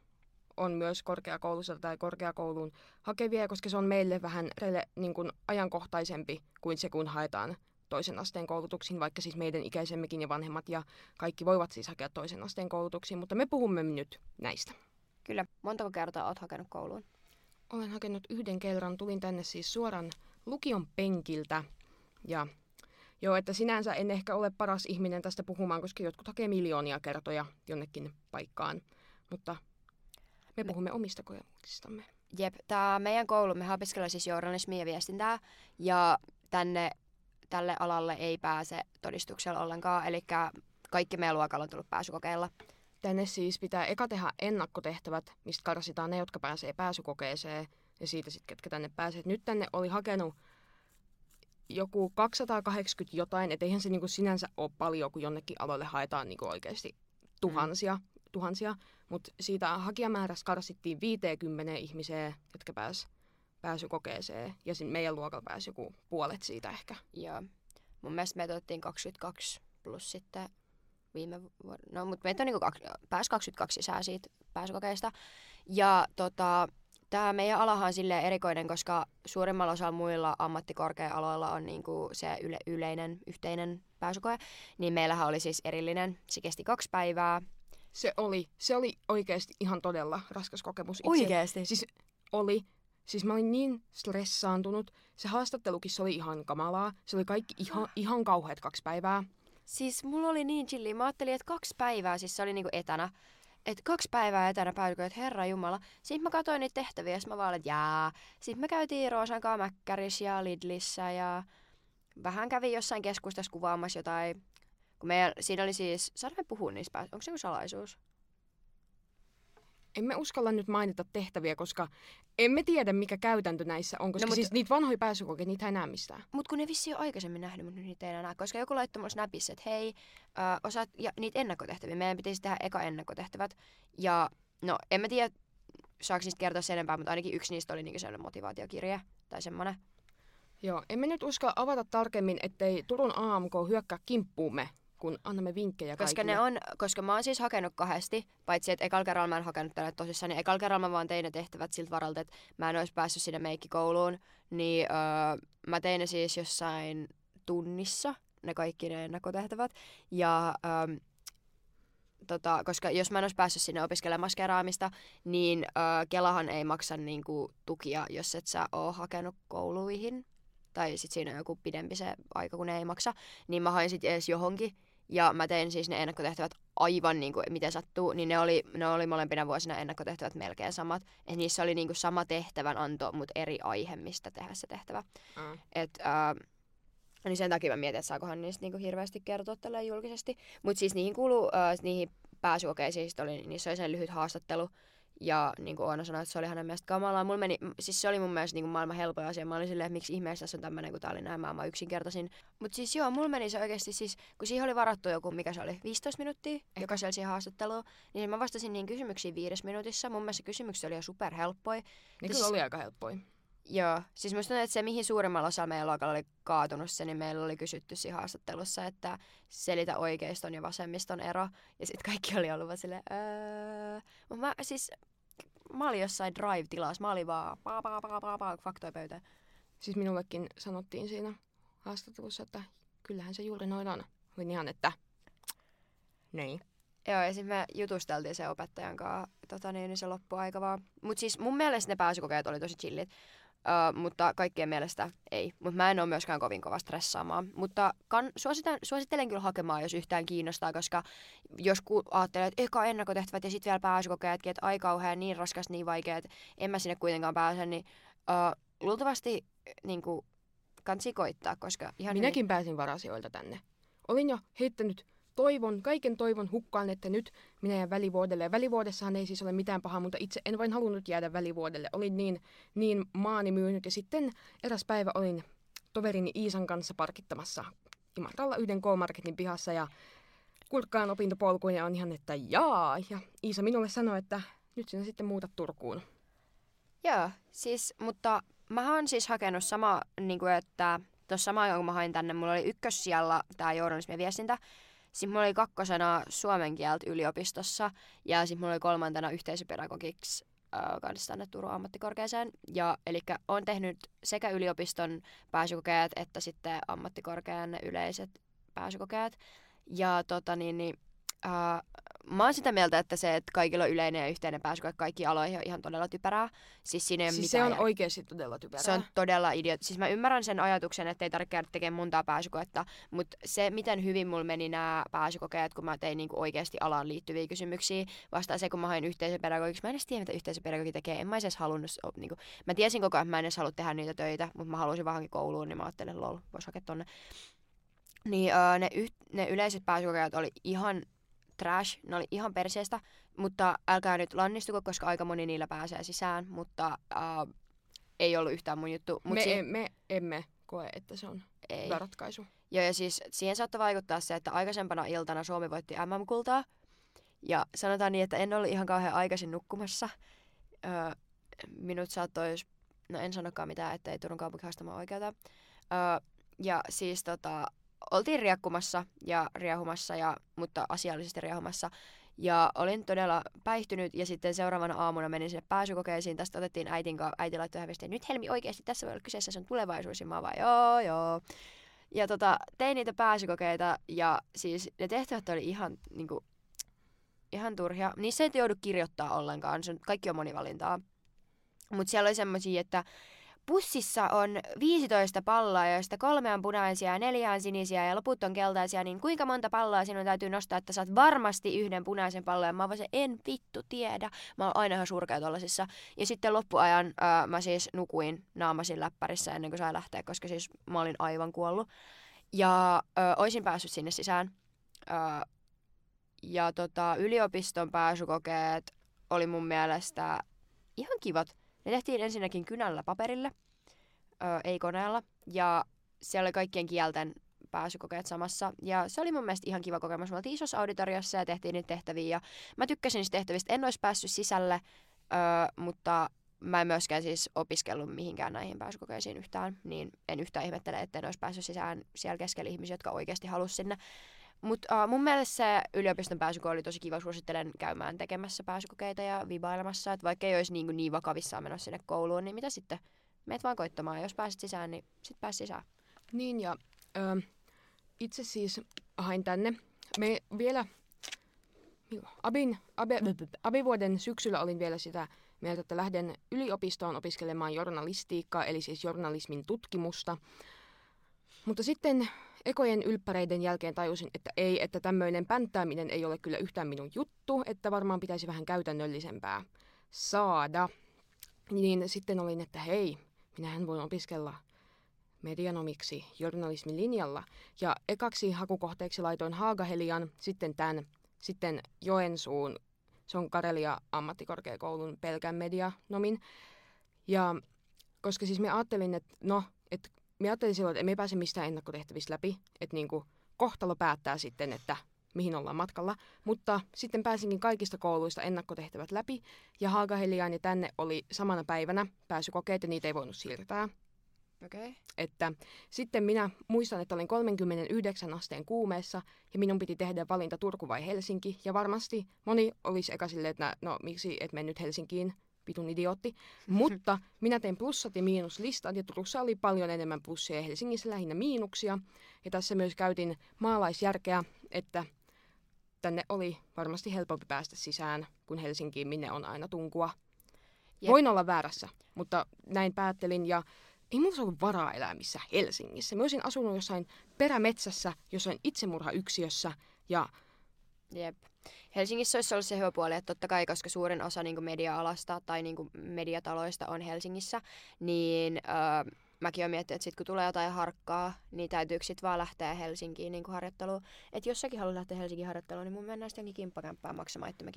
on myös korkeakoulussa tai korkeakouluun hakevia, koska se on meille vähän rele, niin kuin ajankohtaisempi kuin se, kun haetaan toisen asteen koulutuksiin, vaikka siis meidän ikäisemmekin ja vanhemmat ja kaikki voivat siis hakea toisen asteen koulutuksiin, mutta me puhumme nyt näistä. Kyllä. Montako kertaa olet hakenut kouluun? Olen hakenut yhden kerran. Tulin tänne siis suoran lukion penkiltä ja Joo, että sinänsä en ehkä ole paras ihminen tästä puhumaan, koska jotkut hakee miljoonia kertoja jonnekin paikkaan. Mutta me puhumme omista kokemuksistamme. Jep, tämä meidän koulu, me opiskellaan siis journalismia ja viestintää, ja tänne, tälle alalle ei pääse todistuksella ollenkaan, eli kaikki meidän luokalla on tullut pääsykokeilla. Tänne siis pitää eka tehdä ennakkotehtävät, mistä karsitaan ne, jotka pääsee pääsykokeeseen, ja siitä sitten, ketkä tänne pääsee. Nyt tänne oli hakenut joku 280 jotain, että eihän se niinku sinänsä ole paljon, kun jonnekin aloille haetaan niinku oikeasti tuhansia. Mm tuhansia, mutta siitä hakijamäärästä karsittiin 50 ihmiseen, jotka pääs pääsykokeeseen, ja meidän luokalla pääsi joku puolet siitä ehkä. Joo. mun mielestä meitä otettiin 22 plus sitten viime vuonna. No, mutta meitä on niinku kaksi, pääsi 22 sisään siitä pääsykokeista. Ja tota, tämä meidän alahan on silleen erikoinen, koska suurimmalla osalla muilla ammattikorkea-aloilla on niinku se yle, yleinen, yhteinen pääsykoe. Niin meillähän oli siis erillinen. Se kesti kaksi päivää. Se oli, se oli oikeasti ihan todella raskas kokemus. Itse, Oikeesti? Siis oli. Siis mä olin niin stressaantunut. Se haastattelukin se oli ihan kamalaa. Se oli kaikki ihan, ihan kauheat kaksi päivää. Siis mulla oli niin chilli. Mä ajattelin, että kaksi päivää, siis se oli niinku etänä. Että kaksi päivää etänä päädyin, että herra jumala. Sitten mä katsoin niitä tehtäviä ja mä vaan, että jää. Sitten me käytiin Roosan kanssa Mäkkärissä ja Lidlissä ja vähän kävin jossain keskustassa kuvaamassa jotain. Kun meillä, siinä oli siis, saadaan me puhua niistä päästä, onko se joku salaisuus? Emme uskalla nyt mainita tehtäviä, koska emme tiedä, mikä käytäntö näissä on. Koska No, mut- siis niitä vanhoja pääsykokeita, niitä ei näe mistään. Mut kun ne vissi jo aikaisemmin nähnyt, mutta nyt niitä ei enää näe. Koska joku laittoi mulle snapissa, että hei, ö, osaat, ja niitä ennakkotehtäviä. Meidän pitäisi tehdä eka ennakkotehtävät. Ja no, en mä tiedä, saako niistä kertoa sen enempää, mutta ainakin yksi niistä oli niinku sellainen motivaatiokirje tai semmonen. Joo, emme nyt uskalla avata tarkemmin, ettei Turun AMK hyökkää kimppuumme, kun annamme vinkkejä Koska kaikille. ne on, koska mä oon siis hakenut kahdesti, paitsi että ekalla kerralla mä en hakenut tälle tosissaan, niin ekalla kerralla mä vaan tein ne tehtävät siltä varalta, että mä en olisi päässyt sinne meikkikouluun, niin öö, mä tein ne siis jossain tunnissa, ne kaikki ne ennakkotehtävät, ja öö, tota, koska jos mä en olisi päässyt sinne opiskelemaan maskeraamista, niin öö, Kelahan ei maksa niinku, tukia, jos et sä oo hakenut kouluihin, tai sit siinä on joku pidempi se aika, kun ne ei maksa, niin mä hain sit edes johonkin, ja mä tein siis ne ennakkotehtävät aivan niin kuin miten sattuu, niin ne oli, ne oli molempina vuosina ennakkotehtävät melkein samat. Et niissä oli niin kuin sama tehtävän anto, mutta eri aihe, mistä tehdä se tehtävä. Aa. Et, ää, niin sen takia mä mietin, että saakohan niistä niinku hirveästi kertoa tällä julkisesti. Mutta siis niihin kuuluu, ää, niihin pääsykokeisiin sit oli, niissä oli sen lyhyt haastattelu. Ja niin kuin Oona sanoi, että se oli hänen mielestä kamalaa. Mulla meni, siis se oli mun mielestä niin kuin maailman helpoin asia. Mä olin silleen, että miksi ihmeessä tässä on tämmöinen, kun tää oli näin maailman yksinkertaisin. Mutta siis joo, mulla meni se oikeasti siis, kun siihen oli varattu joku, mikä se oli, 15 minuuttia, jokaisella siihen haastatteluun. Niin mä vastasin niin kysymyksiin viides minuutissa. Mun mielestä kysymykset oli jo superhelppoja. Ne Siis- kyllä oli aika helppoja. Joo, siis musta tuntuu, että se mihin suurimmalla osalla meidän luokalla oli kaatunut se, niin meillä oli kysytty siinä haastattelussa, että selitä oikeiston ja vasemmiston ero. Ja sitten kaikki oli ollut vaan silleen, öö... Mut mä siis, mä olin jossain drive-tilassa, mä olin vaan paa, paa, paa, paa, paa, faktoi pöytään. Siis minullekin sanottiin siinä haastattelussa, että kyllähän se juuri noin on. Olin ihan, että niin. Joo, ja sitten me jutusteltiin sen opettajan kanssa, tota niin, niin se loppui aika vaan. Mut siis mun mielestä ne pääsykokeet oli tosi chillit. Uh, mutta kaikkien mielestä ei. Mutta mä en ole myöskään kovin kova stressaamaan. Mutta kan, suosittelen, suosittelen kyllä hakemaan, jos yhtään kiinnostaa, koska jos ku, ajattelee, että eka ennakkotehtävät ja sitten vielä pääsykokeetkin, että ai kauhean, niin raskas, niin vaikea, että en mä sinne kuitenkaan pääse, niin uh, luultavasti niin kansi koittaa, koska ihan Minäkin pääsin varasijoilta tänne. Olin jo heittänyt toivon, kaiken toivon hukkaan, että nyt minä jään välivuodelle. Ja välivuodessahan ei siis ole mitään pahaa, mutta itse en vain halunnut jäädä välivuodelle. Olin niin, niin maani myynyt. Ja sitten eräs päivä olin toverini Iisan kanssa parkittamassa Imatralla yhden K-Marketin pihassa ja kurkkaan opintopolkuun ja on ihan, että jaa. Ja Iisa minulle sanoi, että nyt sinä sitten muutat Turkuun. Joo, siis, mutta mä oon siis hakenut sama, niin kuin, että tuossa sama ajan, kun mä hain tänne, mulla oli ykkössijalla tämä journalismi ja viestintä. Sitten mulla oli kakkosena suomen kieltä yliopistossa ja sitten mulla oli kolmantena yhteisöpedagogiksi kanssa tänne Turun ammattikorkeaseen. Ja eli on tehnyt sekä yliopiston pääsykokeet että sitten ammattikorkean yleiset pääsykokeet. Ja tota niin, niin äh, mä oon sitä mieltä, että se, että kaikilla on yleinen ja yhteinen pääsykoe kaikki aloihin on ihan todella typerää. Siis siinä ei Siis se on järkeä. oikeasti todella typerää. Se on todella idiot. Siis mä ymmärrän sen ajatuksen, että ei tarvitse käydä tekemään montaa pääsykoetta, mutta se, miten hyvin mulla meni nämä pääsykokeet, kun mä tein niinku oikeasti alaan liittyviä kysymyksiä, vasta se, kun mä hain yhteisöpedagogiksi. Mä en edes tiedä, mitä yhteisöpedagogi tekee. En mä edes halunnut, niinku, mä tiesin koko ajan, että mä en edes halua tehdä niitä töitä, mutta mä halusin vaan kouluun, niin mä ajattelin, lol, vois hakea tonne. Niin öö, ne, yh, ne yleiset pääsykokeet oli ihan trash, ne oli ihan perseestä, mutta älkää nyt lannistuko, koska aika moni niillä pääsee sisään, mutta äh, ei ollut yhtään mun juttu. Mut me, si- me emme koe, että se on ei. hyvä ratkaisu. Joo, ja siis siihen saattoi vaikuttaa se, että aikaisempana iltana Suomi voitti MM-kultaa. Ja sanotaan niin, että en ollut ihan kauhean aikaisin nukkumassa. Öö, minut saattoi, no en sanokaan mitään, että ei Turun kaupunki haastamaan oikeutta. Öö, ja siis tota, oltiin riekkumassa ja riehumassa, ja, mutta asiallisesti riehumassa. Ja olin todella päihtynyt ja sitten seuraavana aamuna menin sinne pääsykokeisiin. Tästä otettiin äitin kanssa, äiti laittoi ihan nyt Helmi oikeasti tässä voi olla kyseessä sun tulevaisuus. Ja mä vaan joo joo. Ja tota, tein niitä pääsykokeita ja siis ne tehtävät oli ihan niinku, ihan turhia. Niissä ei joudu kirjoittaa ollenkaan, se on, kaikki on monivalintaa. Mutta siellä oli semmoisia, että pussissa on 15 palloa, joista kolme on punaisia ja neljä on sinisiä ja loput on keltaisia, niin kuinka monta palloa sinun täytyy nostaa, että saat varmasti yhden punaisen pallon? Ja mä vaan en vittu tiedä. Mä oon aina ihan surkea tollasissa. Ja sitten loppuajan ää, mä siis nukuin naamasin läppärissä ennen kuin sai lähteä, koska siis mä olin aivan kuollut. Ja ää, oisin päässyt sinne sisään. Ää, ja tota, yliopiston pääsykokeet oli mun mielestä ihan kivat ne tehtiin ensinnäkin kynällä paperille, ö, ei koneella, ja siellä oli kaikkien kielten pääsykokeet samassa. Ja se oli mun mielestä ihan kiva kokemus. Me oltiin isossa auditoriossa ja tehtiin niitä tehtäviä. Ja mä tykkäsin niistä tehtävistä. En olisi päässyt sisälle, ö, mutta mä en myöskään siis opiskellut mihinkään näihin pääsykokeisiin yhtään. Niin en yhtään ihmettele, että en olisi päässyt sisään siellä keskellä ihmisiä, jotka oikeasti halusivat sinne. Mutta uh, mun mielestä se yliopiston pääsyko oli tosi kiva. Suosittelen käymään tekemässä pääsykokeita ja vibailemassa. Että vaikka ei olisi niin, niin vakavissaan menossa sinne kouluun, niin mitä sitten? Meet vaan koittamaan. Jos pääset sisään, niin sit pääs sisään. Niin ja ö, itse siis hain tänne. Me vielä abin, abe, abivuoden syksyllä olin vielä sitä mieltä, että lähden yliopistoon opiskelemaan journalistiikkaa, eli siis journalismin tutkimusta. Mutta sitten ekojen ylppäreiden jälkeen tajusin, että ei, että tämmöinen pänttääminen ei ole kyllä yhtään minun juttu, että varmaan pitäisi vähän käytännöllisempää saada. Niin sitten olin, että hei, minähän voin opiskella medianomiksi journalismin linjalla. Ja ekaksi hakukohteeksi laitoin Haagahelian, sitten tämän, sitten Joensuun, se on Karelia ammattikorkeakoulun pelkän medianomin. Ja koska siis me ajattelin, että no, mä ajattelin silloin, että emme pääse mistään ennakkotehtävistä läpi, että niin kuin kohtalo päättää sitten, että mihin ollaan matkalla. Mutta sitten pääsinkin kaikista kouluista ennakkotehtävät läpi, ja Haagaheliaan ja tänne oli samana päivänä pääsykokeet, ja niitä ei voinut siirtää. Okay. Että sitten minä muistan, että olin 39 asteen kuumeessa ja minun piti tehdä valinta Turku vai Helsinki. Ja varmasti moni olisi eka silleen, että no miksi et mennyt Helsinkiin vitun idiootti. Mutta minä tein plussat ja miinuslistat ja Turussa oli paljon enemmän plussia ja Helsingissä lähinnä miinuksia. Ja tässä myös käytin maalaisjärkeä, että tänne oli varmasti helpompi päästä sisään kuin Helsinkiin, minne on aina tunkua. Jep. Voin olla väärässä, mutta näin päättelin ja ei mulla ollut varaa elää missä Helsingissä. Mä olisin asunut jossain perämetsässä, jossain itsemurhayksiössä ja Jep. Helsingissä olisi ollut se hyvä puoli, että totta kai, koska suurin osa niin media-alasta tai niin mediataloista on Helsingissä, niin öö, mäkin olen miettinyt, että sit kun tulee jotain harkkaa, niin täytyykö sitten vaan lähteä Helsinkiin niin harjoitteluun. Että jos säkin haluat lähteä Helsingin harjoitteluun, niin mun mennään sitten kimppakämppää maksamaan itsemme.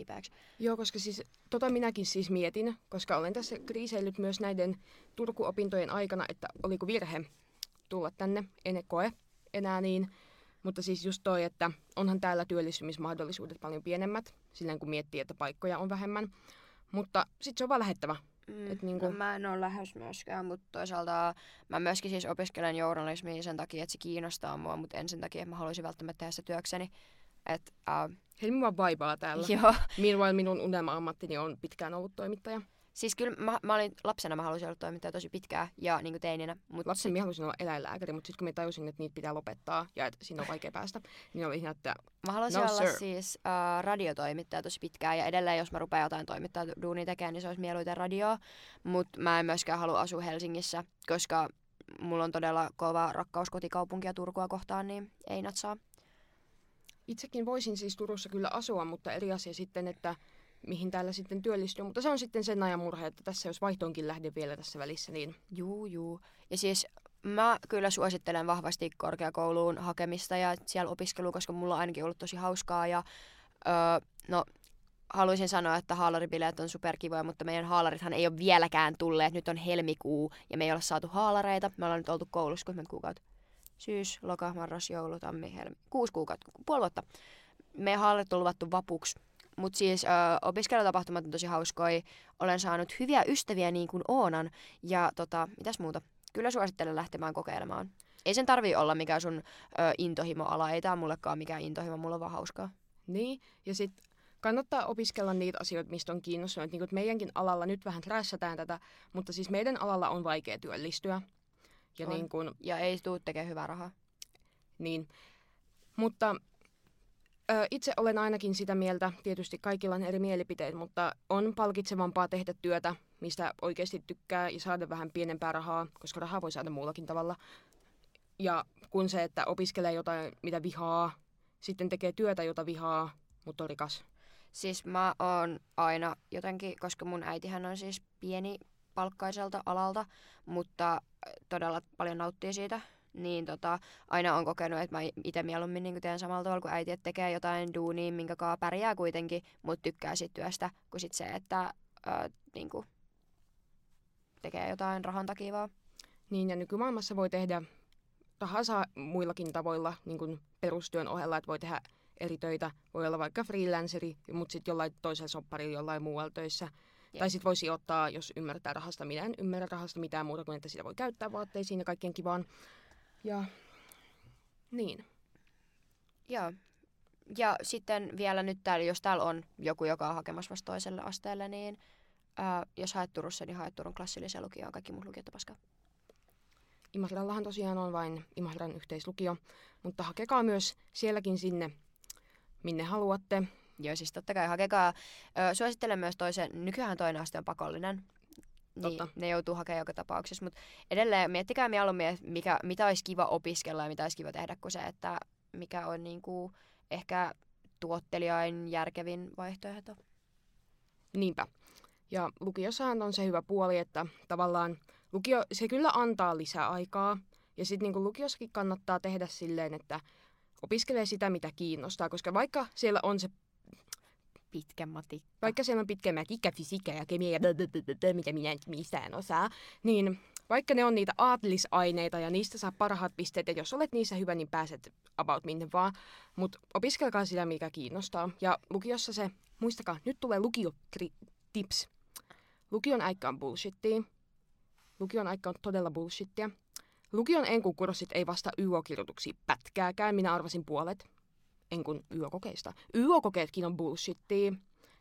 Joo, koska siis tota minäkin siis mietin, koska olen tässä kriiseillyt myös näiden Turku-opintojen aikana, että oliko virhe tulla tänne, en koe enää niin mutta siis just toi, että onhan täällä työllistymismahdollisuudet paljon pienemmät, silleen kun miettii, että paikkoja on vähemmän. Mutta sitten se on vaan lähettävä. Mm, Et niinku... no, mä en ole lähes myöskään, mutta toisaalta mä myöskin siis opiskelen journalismia sen takia, että se kiinnostaa mua, mutta en sen takia, että mä haluaisin välttämättä tehdä se työkseni. Et, uh... Helmi vaan vaipaa täällä. Joo. Meanwhile minun unelma-ammattini on pitkään ollut toimittaja. Siis kyllä mä, mä olin lapsena, mä halusin olla toimittaja tosi pitkään ja niin kuin teininä. Mut Lapsen mä halusin olla eläinlääkäri, mutta sitten kun mä tajusin, että niitä pitää lopettaa ja että siinä on vaikea päästä, niin oli ihan, että Mä haluaisin no, olla sir. siis uh, radiotoimittaja tosi pitkään ja edelleen jos mä rupean jotain toimittaa duunia tekemään, niin se olisi mieluiten radio. Mutta mä en myöskään halua asua Helsingissä, koska mulla on todella kova rakkaus kotikaupunkia Turkua kohtaan, niin ei natsaa. Itsekin voisin siis Turussa kyllä asua, mutta eri asia sitten, että mihin täällä sitten työllistyy. Mutta se on sitten sen ajan murhe, että tässä jos vaihtoonkin lähde vielä tässä välissä, niin... Juu, juu. Ja siis mä kyllä suosittelen vahvasti korkeakouluun hakemista ja siellä opiskelua, koska mulla on ainakin ollut tosi hauskaa. Ja öö, no, haluaisin sanoa, että haalaribileet on superkivoja, mutta meidän haalarithan ei ole vieläkään tulleet. Nyt on helmikuu ja me ei ole saatu haalareita. Me ollaan nyt oltu koulussa kuinka kuukautta? Syys, loka, marras, joulu, tammi, helmi. Kuusi kuukautta, puoli vuotta. Meidän haalarit on luvattu vapuksi mutta siis ö, opiskelutapahtumat on tosi hauskoja. Olen saanut hyviä ystäviä niin kuin Oonan. Ja tota, mitäs muuta? Kyllä suosittelen lähtemään kokeilemaan. Ei sen tarvii olla mikään sun ö, intohimoala, ei tää mullekaan mikään intohimo, mulla on vaan hauskaa. Niin, ja sitten kannattaa opiskella niitä asioita, mistä on kiinnostunut. Niin kuin, meidänkin alalla nyt vähän trässätään tätä, mutta siis meidän alalla on vaikea työllistyä. Ja, On. niin kuin, Ja ei tuu tekemään hyvää rahaa. niin. Mutta itse olen ainakin sitä mieltä, tietysti kaikilla on eri mielipiteet, mutta on palkitsevampaa tehdä työtä, mistä oikeasti tykkää ja saada vähän pienempää rahaa, koska rahaa voi saada muullakin tavalla. Ja kun se, että opiskelee jotain, mitä vihaa, sitten tekee työtä, jota vihaa, mutta on rikas. Siis mä oon aina jotenkin, koska mun äitihän on siis pieni palkkaiselta alalta, mutta todella paljon nauttii siitä, niin tota, aina on kokenut, että mä itse mieluummin niin teen samalla tavalla kuin äiti, että tekee jotain duunia, minkä kaa pärjää kuitenkin, mutta tykkää siitä työstä, kuin sit se, että ää, niin kuin, tekee jotain rahan takia vaan. Niin, ja nykymaailmassa voi tehdä rahaa saa muillakin tavoilla niin kuin perustyön ohella, että voi tehdä eri töitä. Voi olla vaikka freelanceri, mutta sitten jollain toisella sopparilla jollain muualla töissä. Jep. Tai sitten voisi sijoittaa, jos ymmärtää rahasta. Minä en ymmärrä rahasta mitään muuta kuin, että sitä voi käyttää vaatteisiin ja kaikkien kivaan. Ja niin. Joo. Ja sitten vielä nyt täällä, jos täällä on joku, joka on hakemassa vasta toiselle asteelle, niin ää, jos haet Turussa, niin haet Turun klassillisen lukioon. Kaikki muut lukiot on paskaa. Imatrallahan tosiaan on vain Imatran yhteislukio, mutta hakekaa myös sielläkin sinne, minne haluatte. Joo, siis totta kai hakekaa. Ö, suosittelen myös toisen, nykyään toinen aste on pakollinen. Niin, Totta. ne joutuu hakemaan joka tapauksessa, mutta edelleen miettikää mieluummin, mikä, mitä olisi kiva opiskella ja mitä olisi kiva tehdä, kuin se, että mikä on niinku ehkä tuottelijain järkevin vaihtoehto. Niinpä. Ja lukiossahan on se hyvä puoli, että tavallaan lukio, se kyllä antaa lisää aikaa. Ja sitten niin lukiossakin kannattaa tehdä silleen, että opiskelee sitä, mitä kiinnostaa. Koska vaikka siellä on se, Pitkä matikka. vaikka siellä on pitkä matikka, fysiikka ja kemia ja mitä minä nyt mistään osaa, niin vaikka ne on niitä aatelisaineita ja niistä saa parhaat pisteet, ja jos olet niissä hyvä, niin pääset about minne vaan. Mutta opiskelkaa sitä, mikä kiinnostaa. Ja lukiossa se, muistakaa, nyt tulee lukio tips. Lukion aika on bullshittia. Lukion aika on todella bullshittia. Lukion enkukurssit ei vasta YO-kirjoituksia pätkääkään, minä arvasin puolet enkun YO-kokeista. YO-kokeetkin on bullshittia.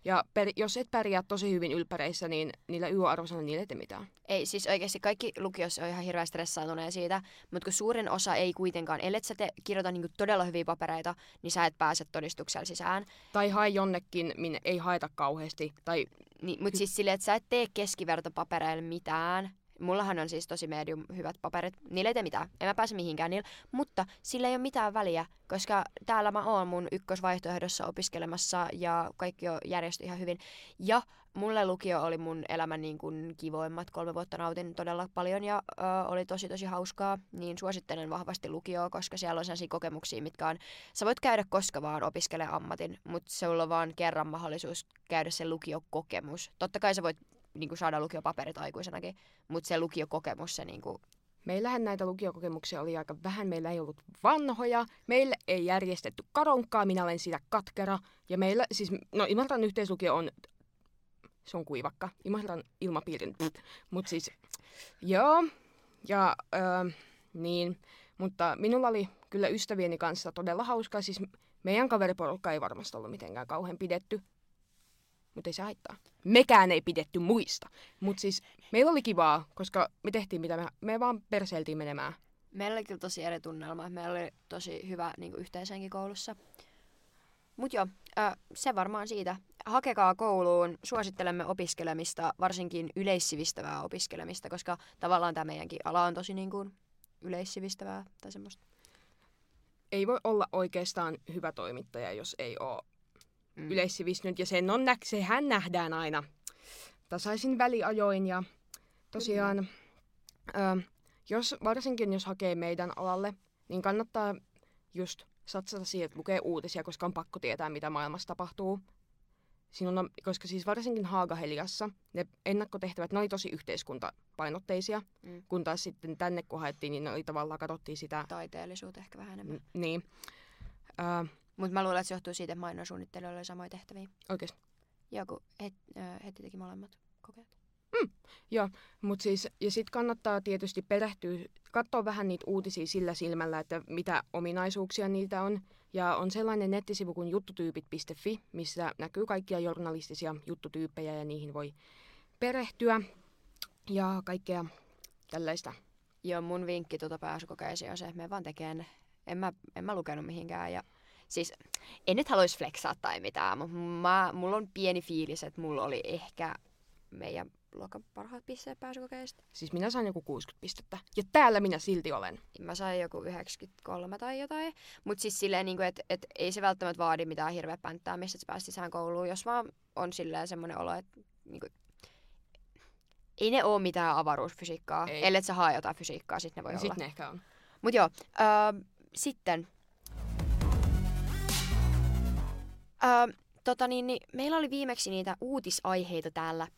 Ja per, jos et pärjää tosi hyvin ylppäreissä, niin niillä YO-arvosanoilla niillä ei tee mitään. Ei, siis oikeasti kaikki lukiossa on ihan hirveän stressaantuneet siitä, mutta kun suurin osa ei kuitenkaan, ellei sä te kirjoita niinku todella hyviä papereita, niin sä et pääse todistuksella sisään. Tai hae jonnekin, minne ei haeta kauheasti. Tai Niin, mutta siis silleen, että sä et tee keskivertopapereilla mitään. Mullahan on siis tosi medium hyvät paperit. Niillä ei tee mitään. En mä pääse mihinkään niillä. Mutta sillä ei ole mitään väliä, koska täällä mä oon mun ykkösvaihtoehdossa opiskelemassa ja kaikki on järjesty ihan hyvin. Ja mulle lukio oli mun elämän niin kuin kivoimmat. Kolme vuotta nautin todella paljon ja ö, oli tosi tosi hauskaa. Niin suosittelen vahvasti lukioa, koska siellä on sellaisia kokemuksia, mitkä on... Sä voit käydä koska vaan opiskele ammatin, mutta sulla on vaan kerran mahdollisuus käydä se lukiokokemus. Totta kai sä voit niin kuin saada lukiopaperit aikuisenakin, mutta se lukiokokemus, se niin kuin, meillähän näitä lukiokokemuksia oli aika vähän. Meillä ei ollut vanhoja. Meille ei järjestetty karonkkaa. Minä olen siitä katkera. Ja meillä, siis, no Imatran yhteislukio on, se on kuivakka. Imatran ilmapiirin, mutta siis, joo. Ja, öö, niin, mutta minulla oli kyllä ystävieni kanssa todella hauskaa. Siis meidän kaveriporukka ei varmasti ollut mitenkään kauhean pidetty. Mutta ei se haittaa. Mekään ei pidetty muista. Mutta siis meillä oli kivaa, koska me tehtiin mitä me, me vaan perseiltiin menemään. meillä oli kyllä tosi eri tunnelma. Meillä oli tosi hyvä niin kuin yhteishenki koulussa. Mutta joo, se varmaan siitä. Hakekaa kouluun, suosittelemme opiskelemista, varsinkin yleissivistävää opiskelemista, koska tavallaan tämä meidänkin ala on tosi niin kuin yleissivistävää tai semmoista. Ei voi olla oikeastaan hyvä toimittaja, jos ei ole Mm. yleissivistynyt. Ja sen on, nä- sehän nähdään aina tasaisin väliajoin. Ja tosiaan, ö, jos, varsinkin jos hakee meidän alalle, niin kannattaa just satsata siihen, että lukee uutisia, koska on pakko tietää, mitä maailmassa tapahtuu. Sinun on, koska siis varsinkin Haagaheliassa ne ennakkotehtävät, ne oli tosi yhteiskuntapainotteisia, Mm. kun taas sitten tänne kun haettiin, niin ne oli tavallaan katsottiin sitä, Taiteellisuutta ehkä vähän enemmän. n- niin. Ö, Mutta mä luulen, että se johtuu siitä, että mainonsuunnittelijoilla oli samoja tehtäviä. oikeasti. Joku het, ö, heti teki molemmat kokeet. Joo, mutta siis, ja sitten kannattaa tietysti perehtyä, katsoa vähän niitä uutisia sillä silmällä, että mitä ominaisuuksia niitä on. Ja on sellainen nettisivu kuin juttutyypit.fi, missä näkyy kaikkia journalistisia juttutyyppejä ja niihin voi perehtyä ja kaikkea tällaista. Joo, mun vinkki tuota pääsykokeeseen on se, että me vaan tekee En mä, en mä lukenut mihinkään ja siis en nyt haluaisi flexaa tai mitään, mutta mä, mulla on pieni fiilis, että mulla oli ehkä meidän luokan parhaat pisteet pääsykokeista. Siis minä sain joku 60 pistettä. Ja täällä minä silti olen. Mä sain joku 93 tai jotain. Mutta siis silleen, niin että et, ei se välttämättä vaadi mitään hirveä pänttää, missä sä pääsit sisään kouluun. Jos vaan on silleen semmoinen olo, että niin kuin, ei ne ole mitään avaruusfysiikkaa. Ei. Ellei sä hae jotain fysiikkaa, sitten ne voi no, olla. Sitten ne ehkä on. Mut joo, äh, sitten. Äh, tota niin, niin, meillä oli viimeksi niitä uutisaiheita täällä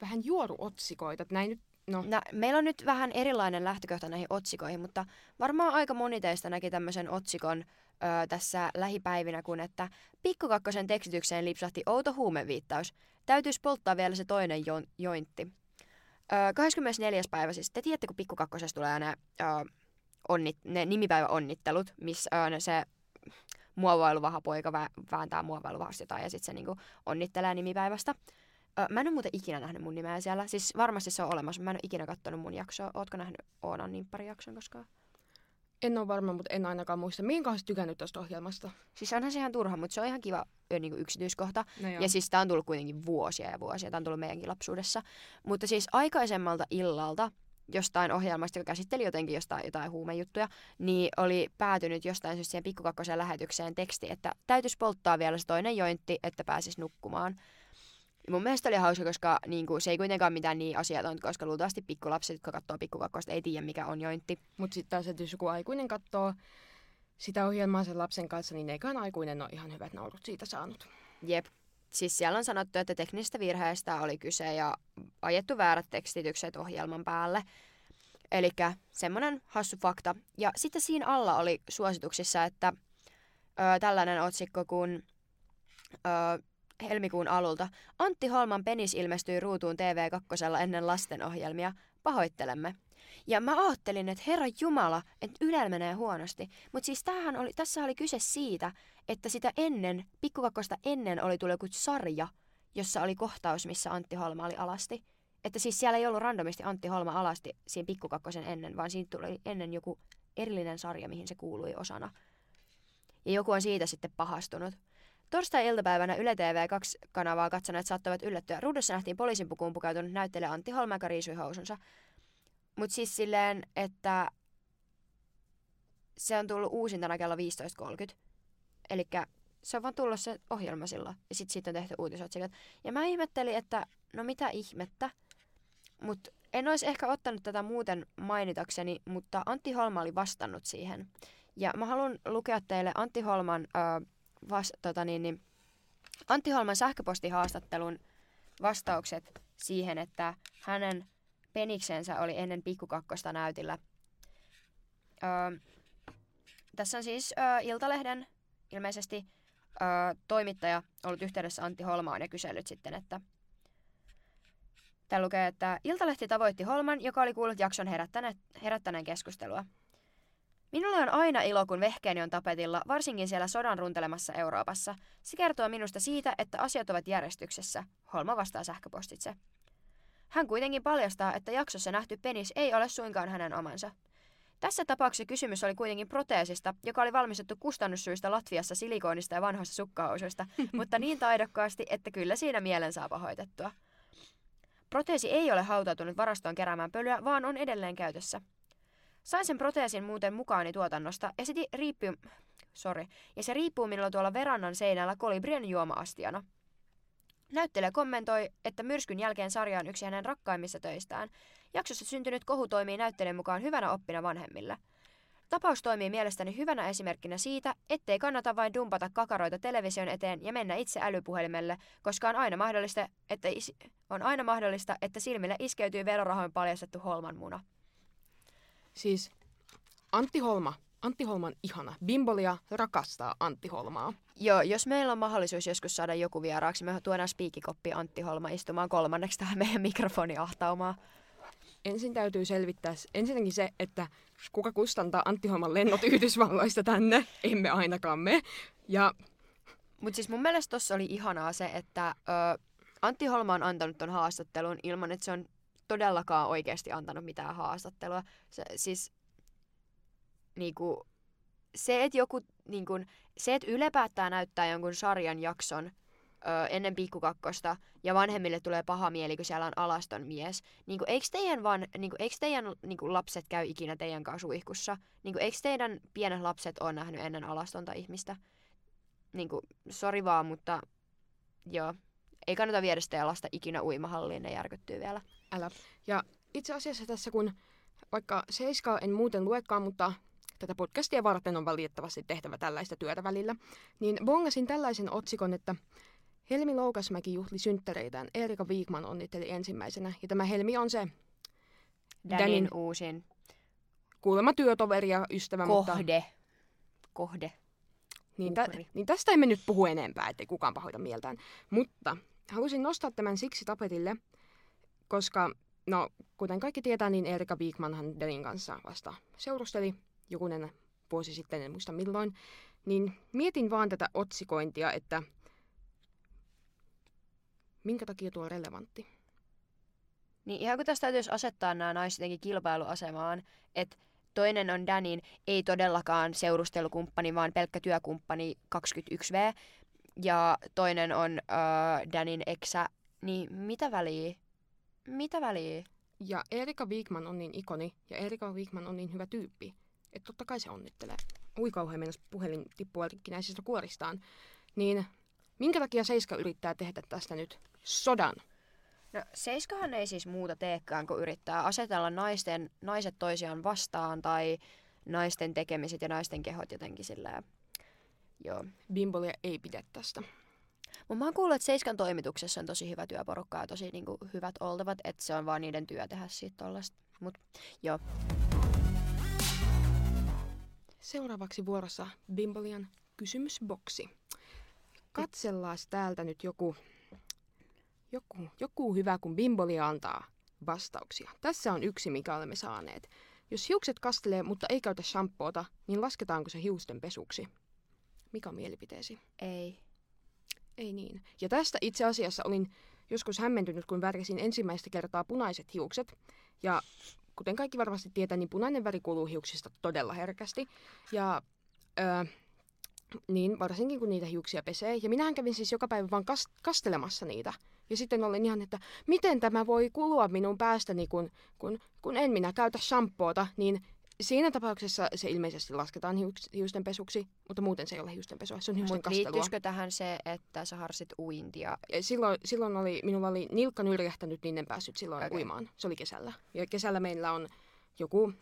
vähän juoruotsikoita. Näin nyt, no. no. meillä on nyt vähän erilainen lähtökohta näihin otsikoihin, mutta varmaan aika moni teistä näki tämmöisen otsikon ö, tässä lähipäivinä, kun että pikkukakkosen tekstitykseen lipsahti outo huumeviittaus. Täytyisi polttaa vielä se toinen jo- jointti. Ö, 24. päivä siis. Te tiedätte, kun pikkukakkosessa tulee ne, ö, onnit, ne nimipäiväonnittelut, missä ö, se muovailuvaha poika vä- vääntää muovailuvahasta jotain ja sitten se niinku onnittelee nimipäivästä. Ö, mä en ole muuten ikinä nähnyt mun nimeä siellä. Siis varmasti se on olemassa, mä en ole ikinä katsonut mun jaksoa. Ootko nähnyt Oonan jakson koskaan? En ole varma, mutta en ainakaan muista. Minkä olisi tykännyt tuosta ohjelmasta? Siis onhan se ihan turha, mutta se on ihan kiva niin kuin yksityiskohta. No ja siis tää on tullut kuitenkin vuosia ja vuosia. Tää on tullut meidänkin lapsuudessa. Mutta siis aikaisemmalta illalta jostain ohjelmasta, joka käsitteli jotenkin jostain jotain huumejuttuja, niin oli päätynyt jostain syystä siihen pikkukakkosen lähetykseen teksti, että täytyisi polttaa vielä se toinen jointti, että pääsisi nukkumaan. Mun mielestä oli hauska, koska niin kuin, se ei kuitenkaan mitään niin asiatonta, koska luultavasti pikkulapset, jotka katsoo pikkukakkosta, ei tiedä mikä on jointti. Mutta sitten taas, että jos joku aikuinen katsoo sitä ohjelmaa sen lapsen kanssa, niin eiköhän aikuinen ole ihan hyvät naurut siitä saanut. Jep. Siis siellä on sanottu, että teknisestä virheestä oli kyse ja ajettu väärät tekstitykset ohjelman päälle. Eli semmoinen hassu fakta. Ja sitten siinä alla oli suosituksissa, että ö, tällainen otsikko kuin ö, helmikuun alulta. Antti Holman penis ilmestyi ruutuun TV2 ennen lastenohjelmia. Pahoittelemme. Ja mä ajattelin, että herra Jumala, että Ylellä menee huonosti. Mutta siis tämähän oli, tässä oli kyse siitä, että sitä ennen, pikkukakkosta ennen oli tullut joku sarja, jossa oli kohtaus, missä Antti Holma oli alasti. Että siis siellä ei ollut randomisti Antti Holma alasti siinä pikkukakkosen ennen, vaan siinä tuli ennen joku erillinen sarja, mihin se kuului osana. Ja joku on siitä sitten pahastunut. Torstai-iltapäivänä Yle TV 2-kanavaa katsoneet saattavat yllättyä. Ruudussa nähtiin poliisin pukuun pukeutunut näyttelijä Antti Holma, joka riisui housunsa. Mutta siis silleen, että se on tullut uusintana kello 15.30. Eli se on vaan tullut se ohjelma silloin. Ja sitten siitä on tehty uutisotsikot. Ja mä ihmettelin, että no mitä ihmettä. Mutta en olisi ehkä ottanut tätä muuten mainitakseni, mutta Antti Holma oli vastannut siihen. Ja mä haluan lukea teille Antti Holman äh, vas, tota niin, niin, Antti Holman sähköpostihaastattelun vastaukset siihen, että hänen peniksensä oli ennen pikkukakkosta näytillä. Öö, tässä on siis öö, Iltalehden ilmeisesti öö, toimittaja ollut yhteydessä Antti Holmaan ja kysellyt sitten, että Täällä lukee, että Iltalehti tavoitti Holman, joka oli kuullut jakson herättäneen, herättäneen keskustelua. Minulle on aina ilo, kun vehkeeni on tapetilla, varsinkin siellä sodan runtelemassa Euroopassa. Se kertoo minusta siitä, että asiat ovat järjestyksessä. Holma vastaa sähköpostitse. Hän kuitenkin paljastaa, että jaksossa nähty penis ei ole suinkaan hänen omansa. Tässä tapauksessa kysymys oli kuitenkin proteesista, joka oli valmistettu kustannussyistä Latviassa silikoonista ja vanhoista sukkahousuista, mutta niin taidokkaasti, että kyllä siinä mielen saa pahoitettua. Proteesi ei ole hautautunut varastoon keräämään pölyä, vaan on edelleen käytössä. Sain sen proteesin muuten mukaani tuotannosta ja se, riippuu, sorry, ja se riippuu minulla tuolla verannan seinällä kolibrien juoma-astiana. Näyttelijä kommentoi, että myrskyn jälkeen sarja on yksi hänen rakkaimmissa töistään. Jaksossa syntynyt kohu toimii näyttelijän mukaan hyvänä oppina vanhemmille. Tapaus toimii mielestäni hyvänä esimerkkinä siitä, ettei kannata vain dumpata kakaroita television eteen ja mennä itse älypuhelimelle, koska on aina mahdollista, että, is- on aina mahdollista, että silmille iskeytyy verorahoin paljastettu holman muna. Siis Antti Holma Antti Holma on ihana. Bimbolia rakastaa Antti Holmaa. Joo, jos meillä on mahdollisuus joskus saada joku vieraaksi, me tuodaan spiikikoppi Antti Holma istumaan kolmanneksi tähän meidän mikrofoniahtaumaan. Ensin täytyy selvittää ensinnäkin se, että kuka kustantaa Antti Holman lennot Yhdysvalloista tänne. Emme ainakaan me. Ja Mutta siis mun mielestä tossa oli ihanaa se, että ö, Antti Holma on antanut ton haastattelun ilman, että se on todellakaan oikeasti antanut mitään haastattelua. Se, siis niinku, se, että joku, niinku, se, että Yle päättää näyttää jonkun sarjan jakson ö, ennen pikkukakkosta ja vanhemmille tulee paha mieli, kun siellä on alaston mies. Niinku, eikö teidän, van, niinku, eikö teidän niinku, lapset käy ikinä teidän kanssa suihkussa? Niinku, eikö teidän pienet lapset ole nähnyt ennen alastonta ihmistä? Niinku, sori vaan, mutta joo. Ei kannata viedä sitä lasta ikinä uimahalliin, ne järkyttyy vielä. älä. Ja itse asiassa tässä kun, vaikka Seiska en muuten luekaan, mutta tätä podcastia varten on valitettavasti tehtävä tällaista työtä välillä, niin bongasin tällaisen otsikon, että Helmi Loukasmäki juhli synttäreitään. Erika Viikman onnitteli ensimmäisenä. Ja tämä Helmi on se Danin, Danin uusin kuulemma työtoveri ja ystävä, mutta kohde. Kohde. niin, tä, niin tästä emme nyt puhu enempää, ettei kukaan pahoita mieltään. Mutta halusin nostaa tämän siksi tapetille, koska, no, kuten kaikki tietää, niin Erika Viikmanhan Danin kanssa vasta seurusteli jokunen vuosi sitten, en muista milloin. Niin mietin vaan tätä otsikointia, että minkä takia tuo on relevantti. Niin ihan kun tästä täytyisi asettaa nämä naiset jotenkin kilpailuasemaan, että toinen on Danin ei todellakaan seurustelukumppani, vaan pelkkä työkumppani 21V, ja toinen on äh, Danin eksä, niin mitä väliä? Mitä väliä? Ja Erika Viikman on niin ikoni, ja Erika Viikman on niin hyvä tyyppi, että totta kai se onnittelee. Ui kauhean mennä puhelin tippua rikkinäisistä kuoristaan. Niin minkä takia Seiska yrittää tehdä tästä nyt sodan? No Seiskahan ei siis muuta teekään, kun yrittää asetella naisten, naiset toisiaan vastaan tai naisten tekemiset ja naisten kehot jotenkin sillä Joo. Bimbolia ei pidä tästä. Mutta mä oon kuullut, että Seiskan toimituksessa on tosi hyvä työporukka ja tosi niinku, hyvät oltavat, että se on vaan niiden työ tehdä siitä tollasta. Mut joo. Seuraavaksi vuorossa Bimbolian kysymysboksi. Katsellaan täältä nyt joku, joku, joku hyvä, kun Bimbolia antaa vastauksia. Tässä on yksi, mikä olemme saaneet. Jos hiukset kastelee, mutta ei käytä shampoota, niin lasketaanko se hiusten pesuksi? Mikä on mielipiteesi? Ei. Ei niin. Ja tästä itse asiassa olin joskus hämmentynyt, kun värjäsin ensimmäistä kertaa punaiset hiukset. Ja kuten kaikki varmasti tietää, niin punainen väri kuuluu hiuksista todella herkästi. Ja öö, niin varsinkin kun niitä hiuksia pesee. Ja minähän kävin siis joka päivä vaan kas- kastelemassa niitä. Ja sitten olin ihan, että miten tämä voi kulua minun päästäni, kun, kun, kun en minä käytä shampoota, niin siinä tapauksessa se ilmeisesti lasketaan hiuks, hiusten pesuksi, mutta muuten se ei ole hiusten pesua, se on hiusten Mutta kastelua. liittyisikö tähän se, että sä harsit uintia? Ja silloin, silloin oli, minulla oli nilkka nyrjähtänyt, niin en päässyt silloin okay. uimaan. Se oli kesällä. Ja kesällä meillä on joku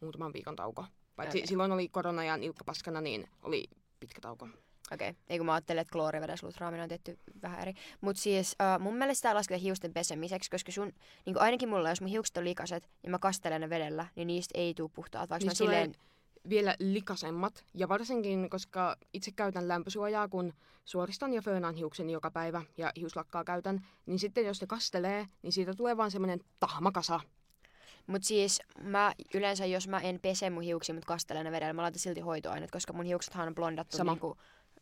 muutaman viikon tauko. Paitsi Okei. silloin oli korona ja nilkka paskana, niin oli pitkä tauko. Okei, okay. ei kun mä ajattelin, että kloorivedessä lutraaminen on tehty vähän eri. Mutta siis uh, mun mielestä tää lasketaan hiusten pesemiseksi, koska sun, niin ainakin mulla, jos mun hiukset on likaset ja mä kastelen ne vedellä, niin niistä ei tule puhtaat. Vaikka Niistä mä silleen, vielä likasemmat. Ja varsinkin, koska itse käytän lämpösuojaa, kun suoristan ja föönaan hiukseni joka päivä ja hiuslakkaa käytän, niin sitten jos ne kastelee, niin siitä tulee vaan semmoinen tahmakasa. Mut siis mä yleensä, jos mä en pese mun hiuksia, mutta kastelen ne vedellä, mä laitan silti hoitoaineet, koska mun hiuksethan on blondattu Sama. niinku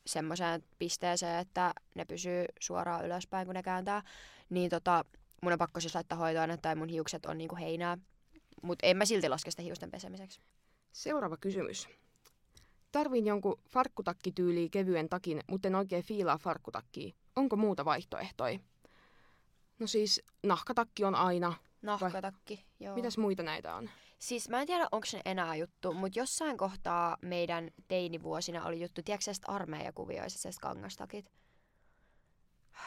semmoiseen pisteeseen, että ne pysyy suoraan ylöspäin, kun ne kääntää. Niin tota, mun on pakko siis laittaa hoitoainetta tai mun hiukset on niinku heinää. Mutta en mä silti laske sitä hiusten pesemiseksi. Seuraava kysymys. Tarvin jonkun farkkutakkityyliin kevyen takin, mutta en oikein fiilaa farkkutakkiä. Onko muuta vaihtoehtoja? No siis nahkatakki on aina. Nahkatakki, joo. Mitäs muita näitä on? Siis mä en tiedä, onko se enää juttu, mutta jossain kohtaa meidän teinivuosina oli juttu, tiedätkö sä armeijakuvioisesta kangastakit?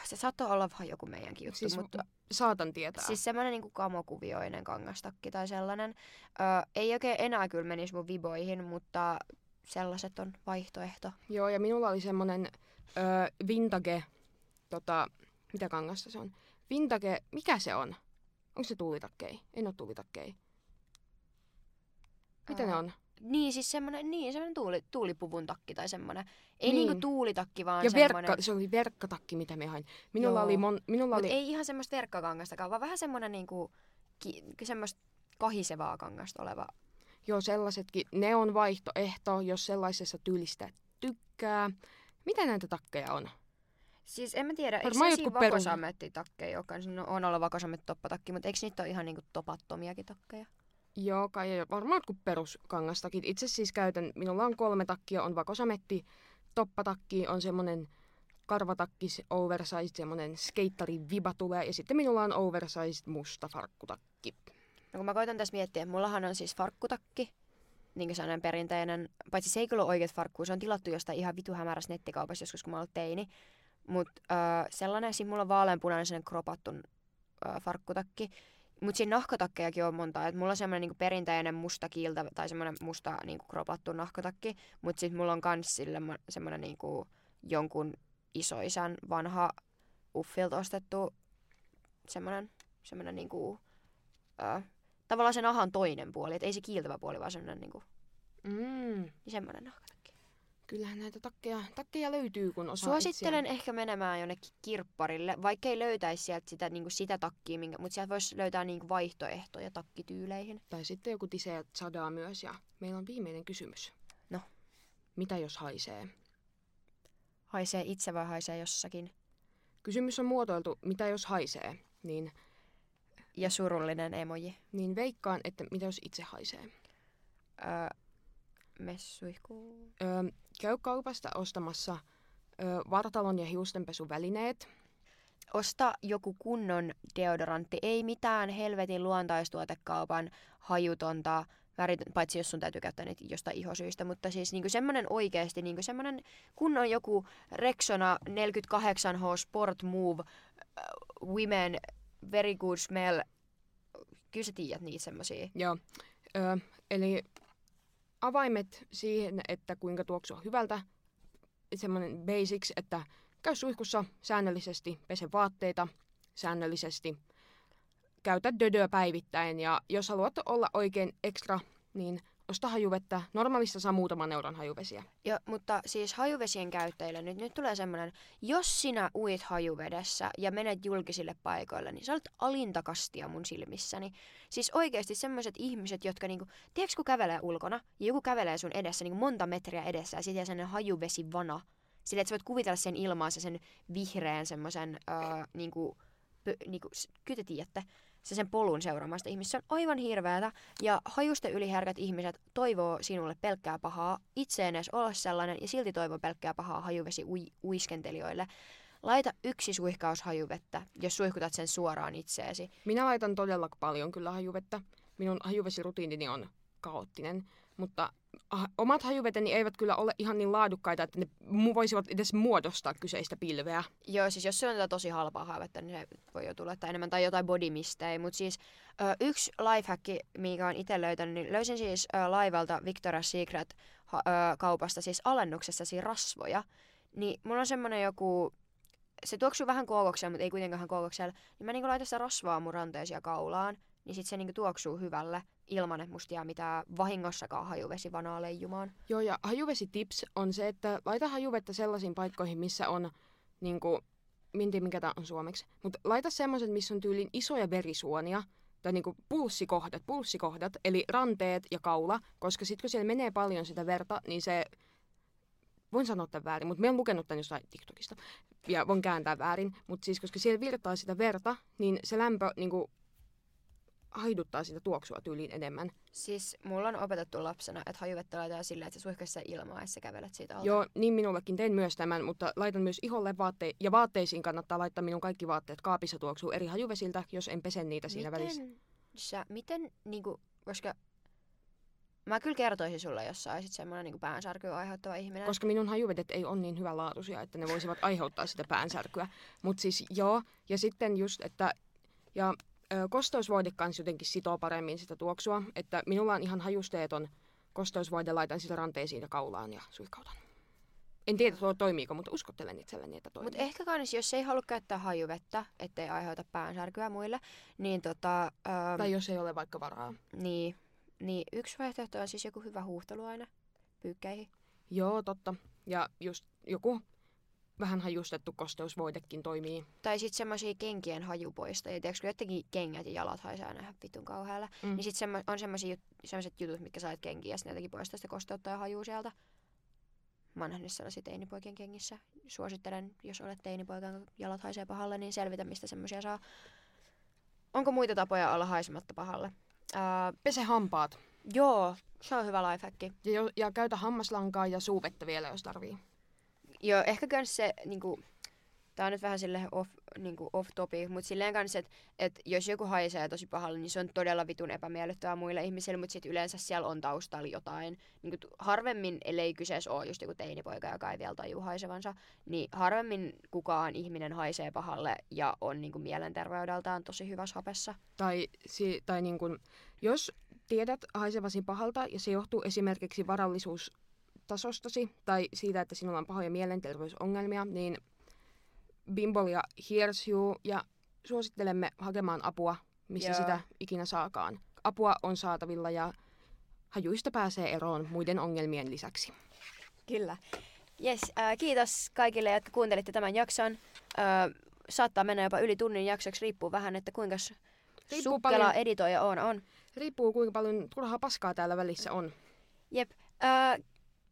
Se saattoi olla vähän joku meidänkin juttu, Siis mutta Saatan tietää. siis semmoinen niinku kamokuvioinen kangastakki tai sellainen. Ö, ei oikein enää kyllä menisi mun viboihin, mutta sellaiset on vaihtoehto. Joo, ja minulla oli semmonen ö, vintage, tota, mitä kangasta se on? Vintage, mikä se on? Onko se tuulitakkei? En ole tuulitakkei. Mitä ne on? Niin, siis semmonen, niin, semmonen tuuli, tuulipuvun takki tai semmonen. Ei Niin. niinku tuulitakki, vaan Ja semmonen. verkka, se oli verkkatakki, mitä me hain. Minulla Joo. oli, mon, minulla Mut oli ei ihan semmoista verkkakangastakaan, vaan vähän semmonen niinku, ki, semmoista kahisevaa kangasta oleva. jo sellaisetkin, ne on vaihtoehto, jos sellaisessa tyylistä tykkää. Mitä näitä takkeja on? Siis en mä tiedä, eikö sellaisia vakosamettitakkeja olekaan? No, on ollut vakosamettoppatakki, mutta eikö niitä ole ihan niinku topattomiakin takkeja? Joo, kai ja varmaan jotkut peruskangastakit. Itse siis käytän, minulla on kolme takkia, on vakosametti, toppatakki, on semmonen karvatakki, oversized, semmonen skeittari viba tulee, ja sitten minulla on oversized musta farkkutakki. No kun mä koitan tässä miettiä, että mullahan on siis farkkutakki, niin kuin sellainen perinteinen, paitsi se ei kyllä ole oikeat farkkuu, se on tilattu jostain ihan vitu hämärässä nettikaupassa joskus, kun mä olin teini. Mutta äh, sellainen, siinä mulla on vaaleanpunainen sellainen kropattu äh, farkkutakki. Mutta siinä nahkatakkejakin on monta. Et mulla on semmoinen niinku perinteinen musta kiiltä tai semmoinen musta niinku kropattu nahkatakki. Mutta sitten mulla on kans sille semmoinen niinku jonkun isoisän vanha Uffilta ostettu semmoinen semmoinen niinku, äh, tavallaan se nahan toinen puoli. Et ei se kiiltävä puoli, vaan semmoinen niinku, Mm. niin semmoinen nahkatakki. Kyllähän näitä takkeja, takkeja löytyy, kun osaa Suosittelen ehkä menemään jonnekin kirpparille, vaikka ei löytäisi sieltä sitä, niinku sitä takkia, minkä, mutta sieltä voisi löytää niinku vaihtoehtoja takkityyleihin. Tai sitten joku tisee sadaa myös. Ja meillä on viimeinen kysymys. No. Mitä jos haisee? Haisee itse vai haisee jossakin? Kysymys on muotoiltu, mitä jos haisee? Niin, Ja surullinen emoji. niin veikkaan, että mitä jos itse haisee? Öö, messuihku. Öö, käy kaupasta ostamassa öö, vartalon ja hiustenpesuvälineet. Osta joku kunnon deodorantti, ei mitään helvetin luontaistuotekaupan hajutonta, värit, paitsi jos sun täytyy käyttää niitä jostain ihosyistä, mutta siis niinku semmonen oikeesti, niinku semmonen kunnon joku Rexona 48H Sport Move uh, Women Very Good Smell, kyllä sä tiedät niitä semmosia. Joo. Öö, eli avaimet siihen, että kuinka tuoksua hyvältä. Semmoinen basics, että käy suihkussa säännöllisesti, pese vaatteita säännöllisesti, käytä dödöä päivittäin ja jos haluat olla oikein ekstra, niin osta hajuvettä. Normaalissa saa muutaman euron hajuvesiä. Jo, mutta siis hajuvesien käyttäjille nyt, nyt tulee semmoinen, jos sinä uit hajuvedessä ja menet julkisille paikoille, niin sä olet alintakastia mun silmissäni. Siis oikeasti semmoiset ihmiset, jotka niinku, tiedätkö kun kävelee ulkona ja joku kävelee sun edessä niinku monta metriä edessä ja sitten sellainen hajuvesivana. Sillä että sä voit kuvitella sen ilmaansa sen vihreän semmoisen, öö, niinku, niinku, kyllä te tiedätte, se sen polun seuraamasta ihmistä. Se on aivan hirveätä ja hajusten yliherkät ihmiset toivoo sinulle pelkkää pahaa. Itse en edes ole sellainen ja silti toivoo pelkkää pahaa hajuvesi ui, uiskentelijoille. Laita yksi suihkaus hajuvettä, jos suihkutat sen suoraan itseesi. Minä laitan todella paljon kyllä hajuvettä. Minun hajuvesirutiinini on kaoottinen, mutta omat hajuveteni eivät kyllä ole ihan niin laadukkaita, että ne voisivat edes muodostaa kyseistä pilveä. Joo, siis jos se on tosi halpaa haavetta, niin se voi jo tulla enemmän. Tai jotain bodymistejä. Mutta siis yksi lifehack, minkä olen itse löytänyt, niin löysin siis laivalta Victoria's Secret kaupasta siis alennuksessa siis rasvoja. Niin mulla on semmonen joku, se tuoksuu vähän kookoksella, mutta ei kuitenkaan kookoksella. Niin mä niinku laitan sitä rasvaa mun ranteeseen ja kaulaan. Niin sit se niinku tuoksuu hyvälle ilman, että musta jää mitään vahingossakaan hajuvesivanaa leijumaan. Joo, ja hajuvesitips on se, että laita hajuvettä sellaisiin paikkoihin, missä on, niinku, en tiedä mikä tämä on suomeksi, mutta laita semmoiset, missä on tyylin isoja verisuonia, tai niinku pulssikohdat, pulssikohdat, eli ranteet ja kaula, koska sitten kun siellä menee paljon sitä verta, niin se, voin sanoa tämän väärin, mutta mä oon lukenut tämän jostain TikTokista, ja voin kääntää väärin, mutta siis koska siellä virtaa sitä verta, niin se lämpö niinku, haiduttaa sitä tuoksua tyyliin enemmän. Siis mulla on opetettu lapsena, että hajuvettä laitetaan silleen, että sä suihkaat sitä ilmaa ja sä kävelet siitä alta. Joo, niin minullekin tein myös tämän, mutta laitan myös iholle vaatteet, ja vaatteisiin kannattaa laittaa minun kaikki vaatteet kaapissa tuoksuu eri hajuvesiltä, jos en pese niitä siinä miten, välissä. Sä, miten, niinku, koska mä kyllä kertoisin sulle, jos sä olisit semmoinen niinku päänsärkyä aiheuttava ihminen. Koska minun hajuvedet ei ole niin hyvälaatuisia, että ne voisivat aiheuttaa sitä päänsärkyä. Mutta siis joo, ja sitten just, että ja kosteusvoide kanssa jotenkin sitoo paremmin sitä tuoksua, että minulla on ihan hajusteeton kosteusvoide, laitan sitä ranteisiin ja kaulaan ja suihkautan. En tiedä, tuo toimiiko, mutta uskottelen itselleni, että toimii. Mutta ehkä kans, jos ei halua käyttää hajuvettä, ettei aiheuta päänsärkyä muille, niin tota... Ähm, Tai jos ei ole vaikka varaa. Niin, niin yksi vaihtoehto on siis joku hyvä huuhteluaine pyykkäihin. Joo, totta. Ja just joku vähän hajustettu kosteusvoitekin toimii. Tai sitten semmoisia kenkien hajupoistajia. Tiedätkö, kun jotenkin kengät ja jalat haisee aina vitun kauhealla. Mm. Niin sitten semmo- on semmoiset jutut, mitkä saat kenkiä ja sitten jotenkin poistaa sitä kosteutta ja hajuu sieltä. Mä oon nähnyt sellaisia teinipoikien kengissä. Suosittelen, jos olet teinipoika, jonka jalat haisee pahalle, niin selvitä, mistä semmoisia saa. Onko muita tapoja olla haisematta pahalle? Uh, Pese hampaat. joo, se on hyvä lifehacki. Ja, ja käytä hammaslankaa ja suuvettä vielä, jos tarvii. Joo, ehkä kans se, niinku, tää on nyt vähän sille off, niinku off topic, mutta silleen kanssa, että et jos joku haisee tosi pahalle, niin se on todella vitun epämiellyttävää muille ihmisille, mutta sitten yleensä siellä on taustalla jotain. Niinku, harvemmin, ellei kyseessä ole just joku teinipoika, joka ei vielä tajuu haisevansa, niin harvemmin kukaan ihminen haisee pahalle ja on niinku mielenterveydeltään tosi hyvässä hapessa. Tai, si, tai niin kun, jos tiedät haisevasi pahalta ja se johtuu esimerkiksi varallisuustasostasi tai siitä, että sinulla on pahoja mielenterveysongelmia, niin Bimbolia hears you ja suosittelemme hakemaan apua, missä Joo. sitä ikinä saakaan. Apua on saatavilla ja hajuista pääsee eroon muiden ongelmien lisäksi. Kyllä. Yes, äh, kiitos kaikille, jotka kuuntelitte tämän jakson. Äh, saattaa mennä jopa yli tunnin jaksoksi, riippuu vähän, että kuinka Riippuu sukkela paljon. editoija on. on. Riippuu kuinka paljon turhaa paskaa täällä välissä on. Jep. Äh,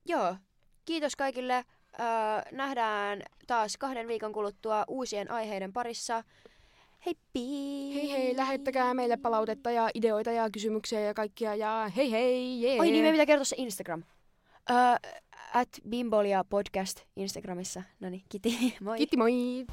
joo, kiitos kaikille. Äh, nähdään taas kahden viikon kuluttua uusien aiheiden parissa. Heippi! Hei hei, lähettäkää meille palautetta ja ideoita ja kysymyksiä ja kaikkia ja hei hei, jee. Oi niin, meidän pitää kertoa se Instagram. Äh, at Bimbolia podcast Instagramissa. No niin, kiitti. Moi. Kiitti moi!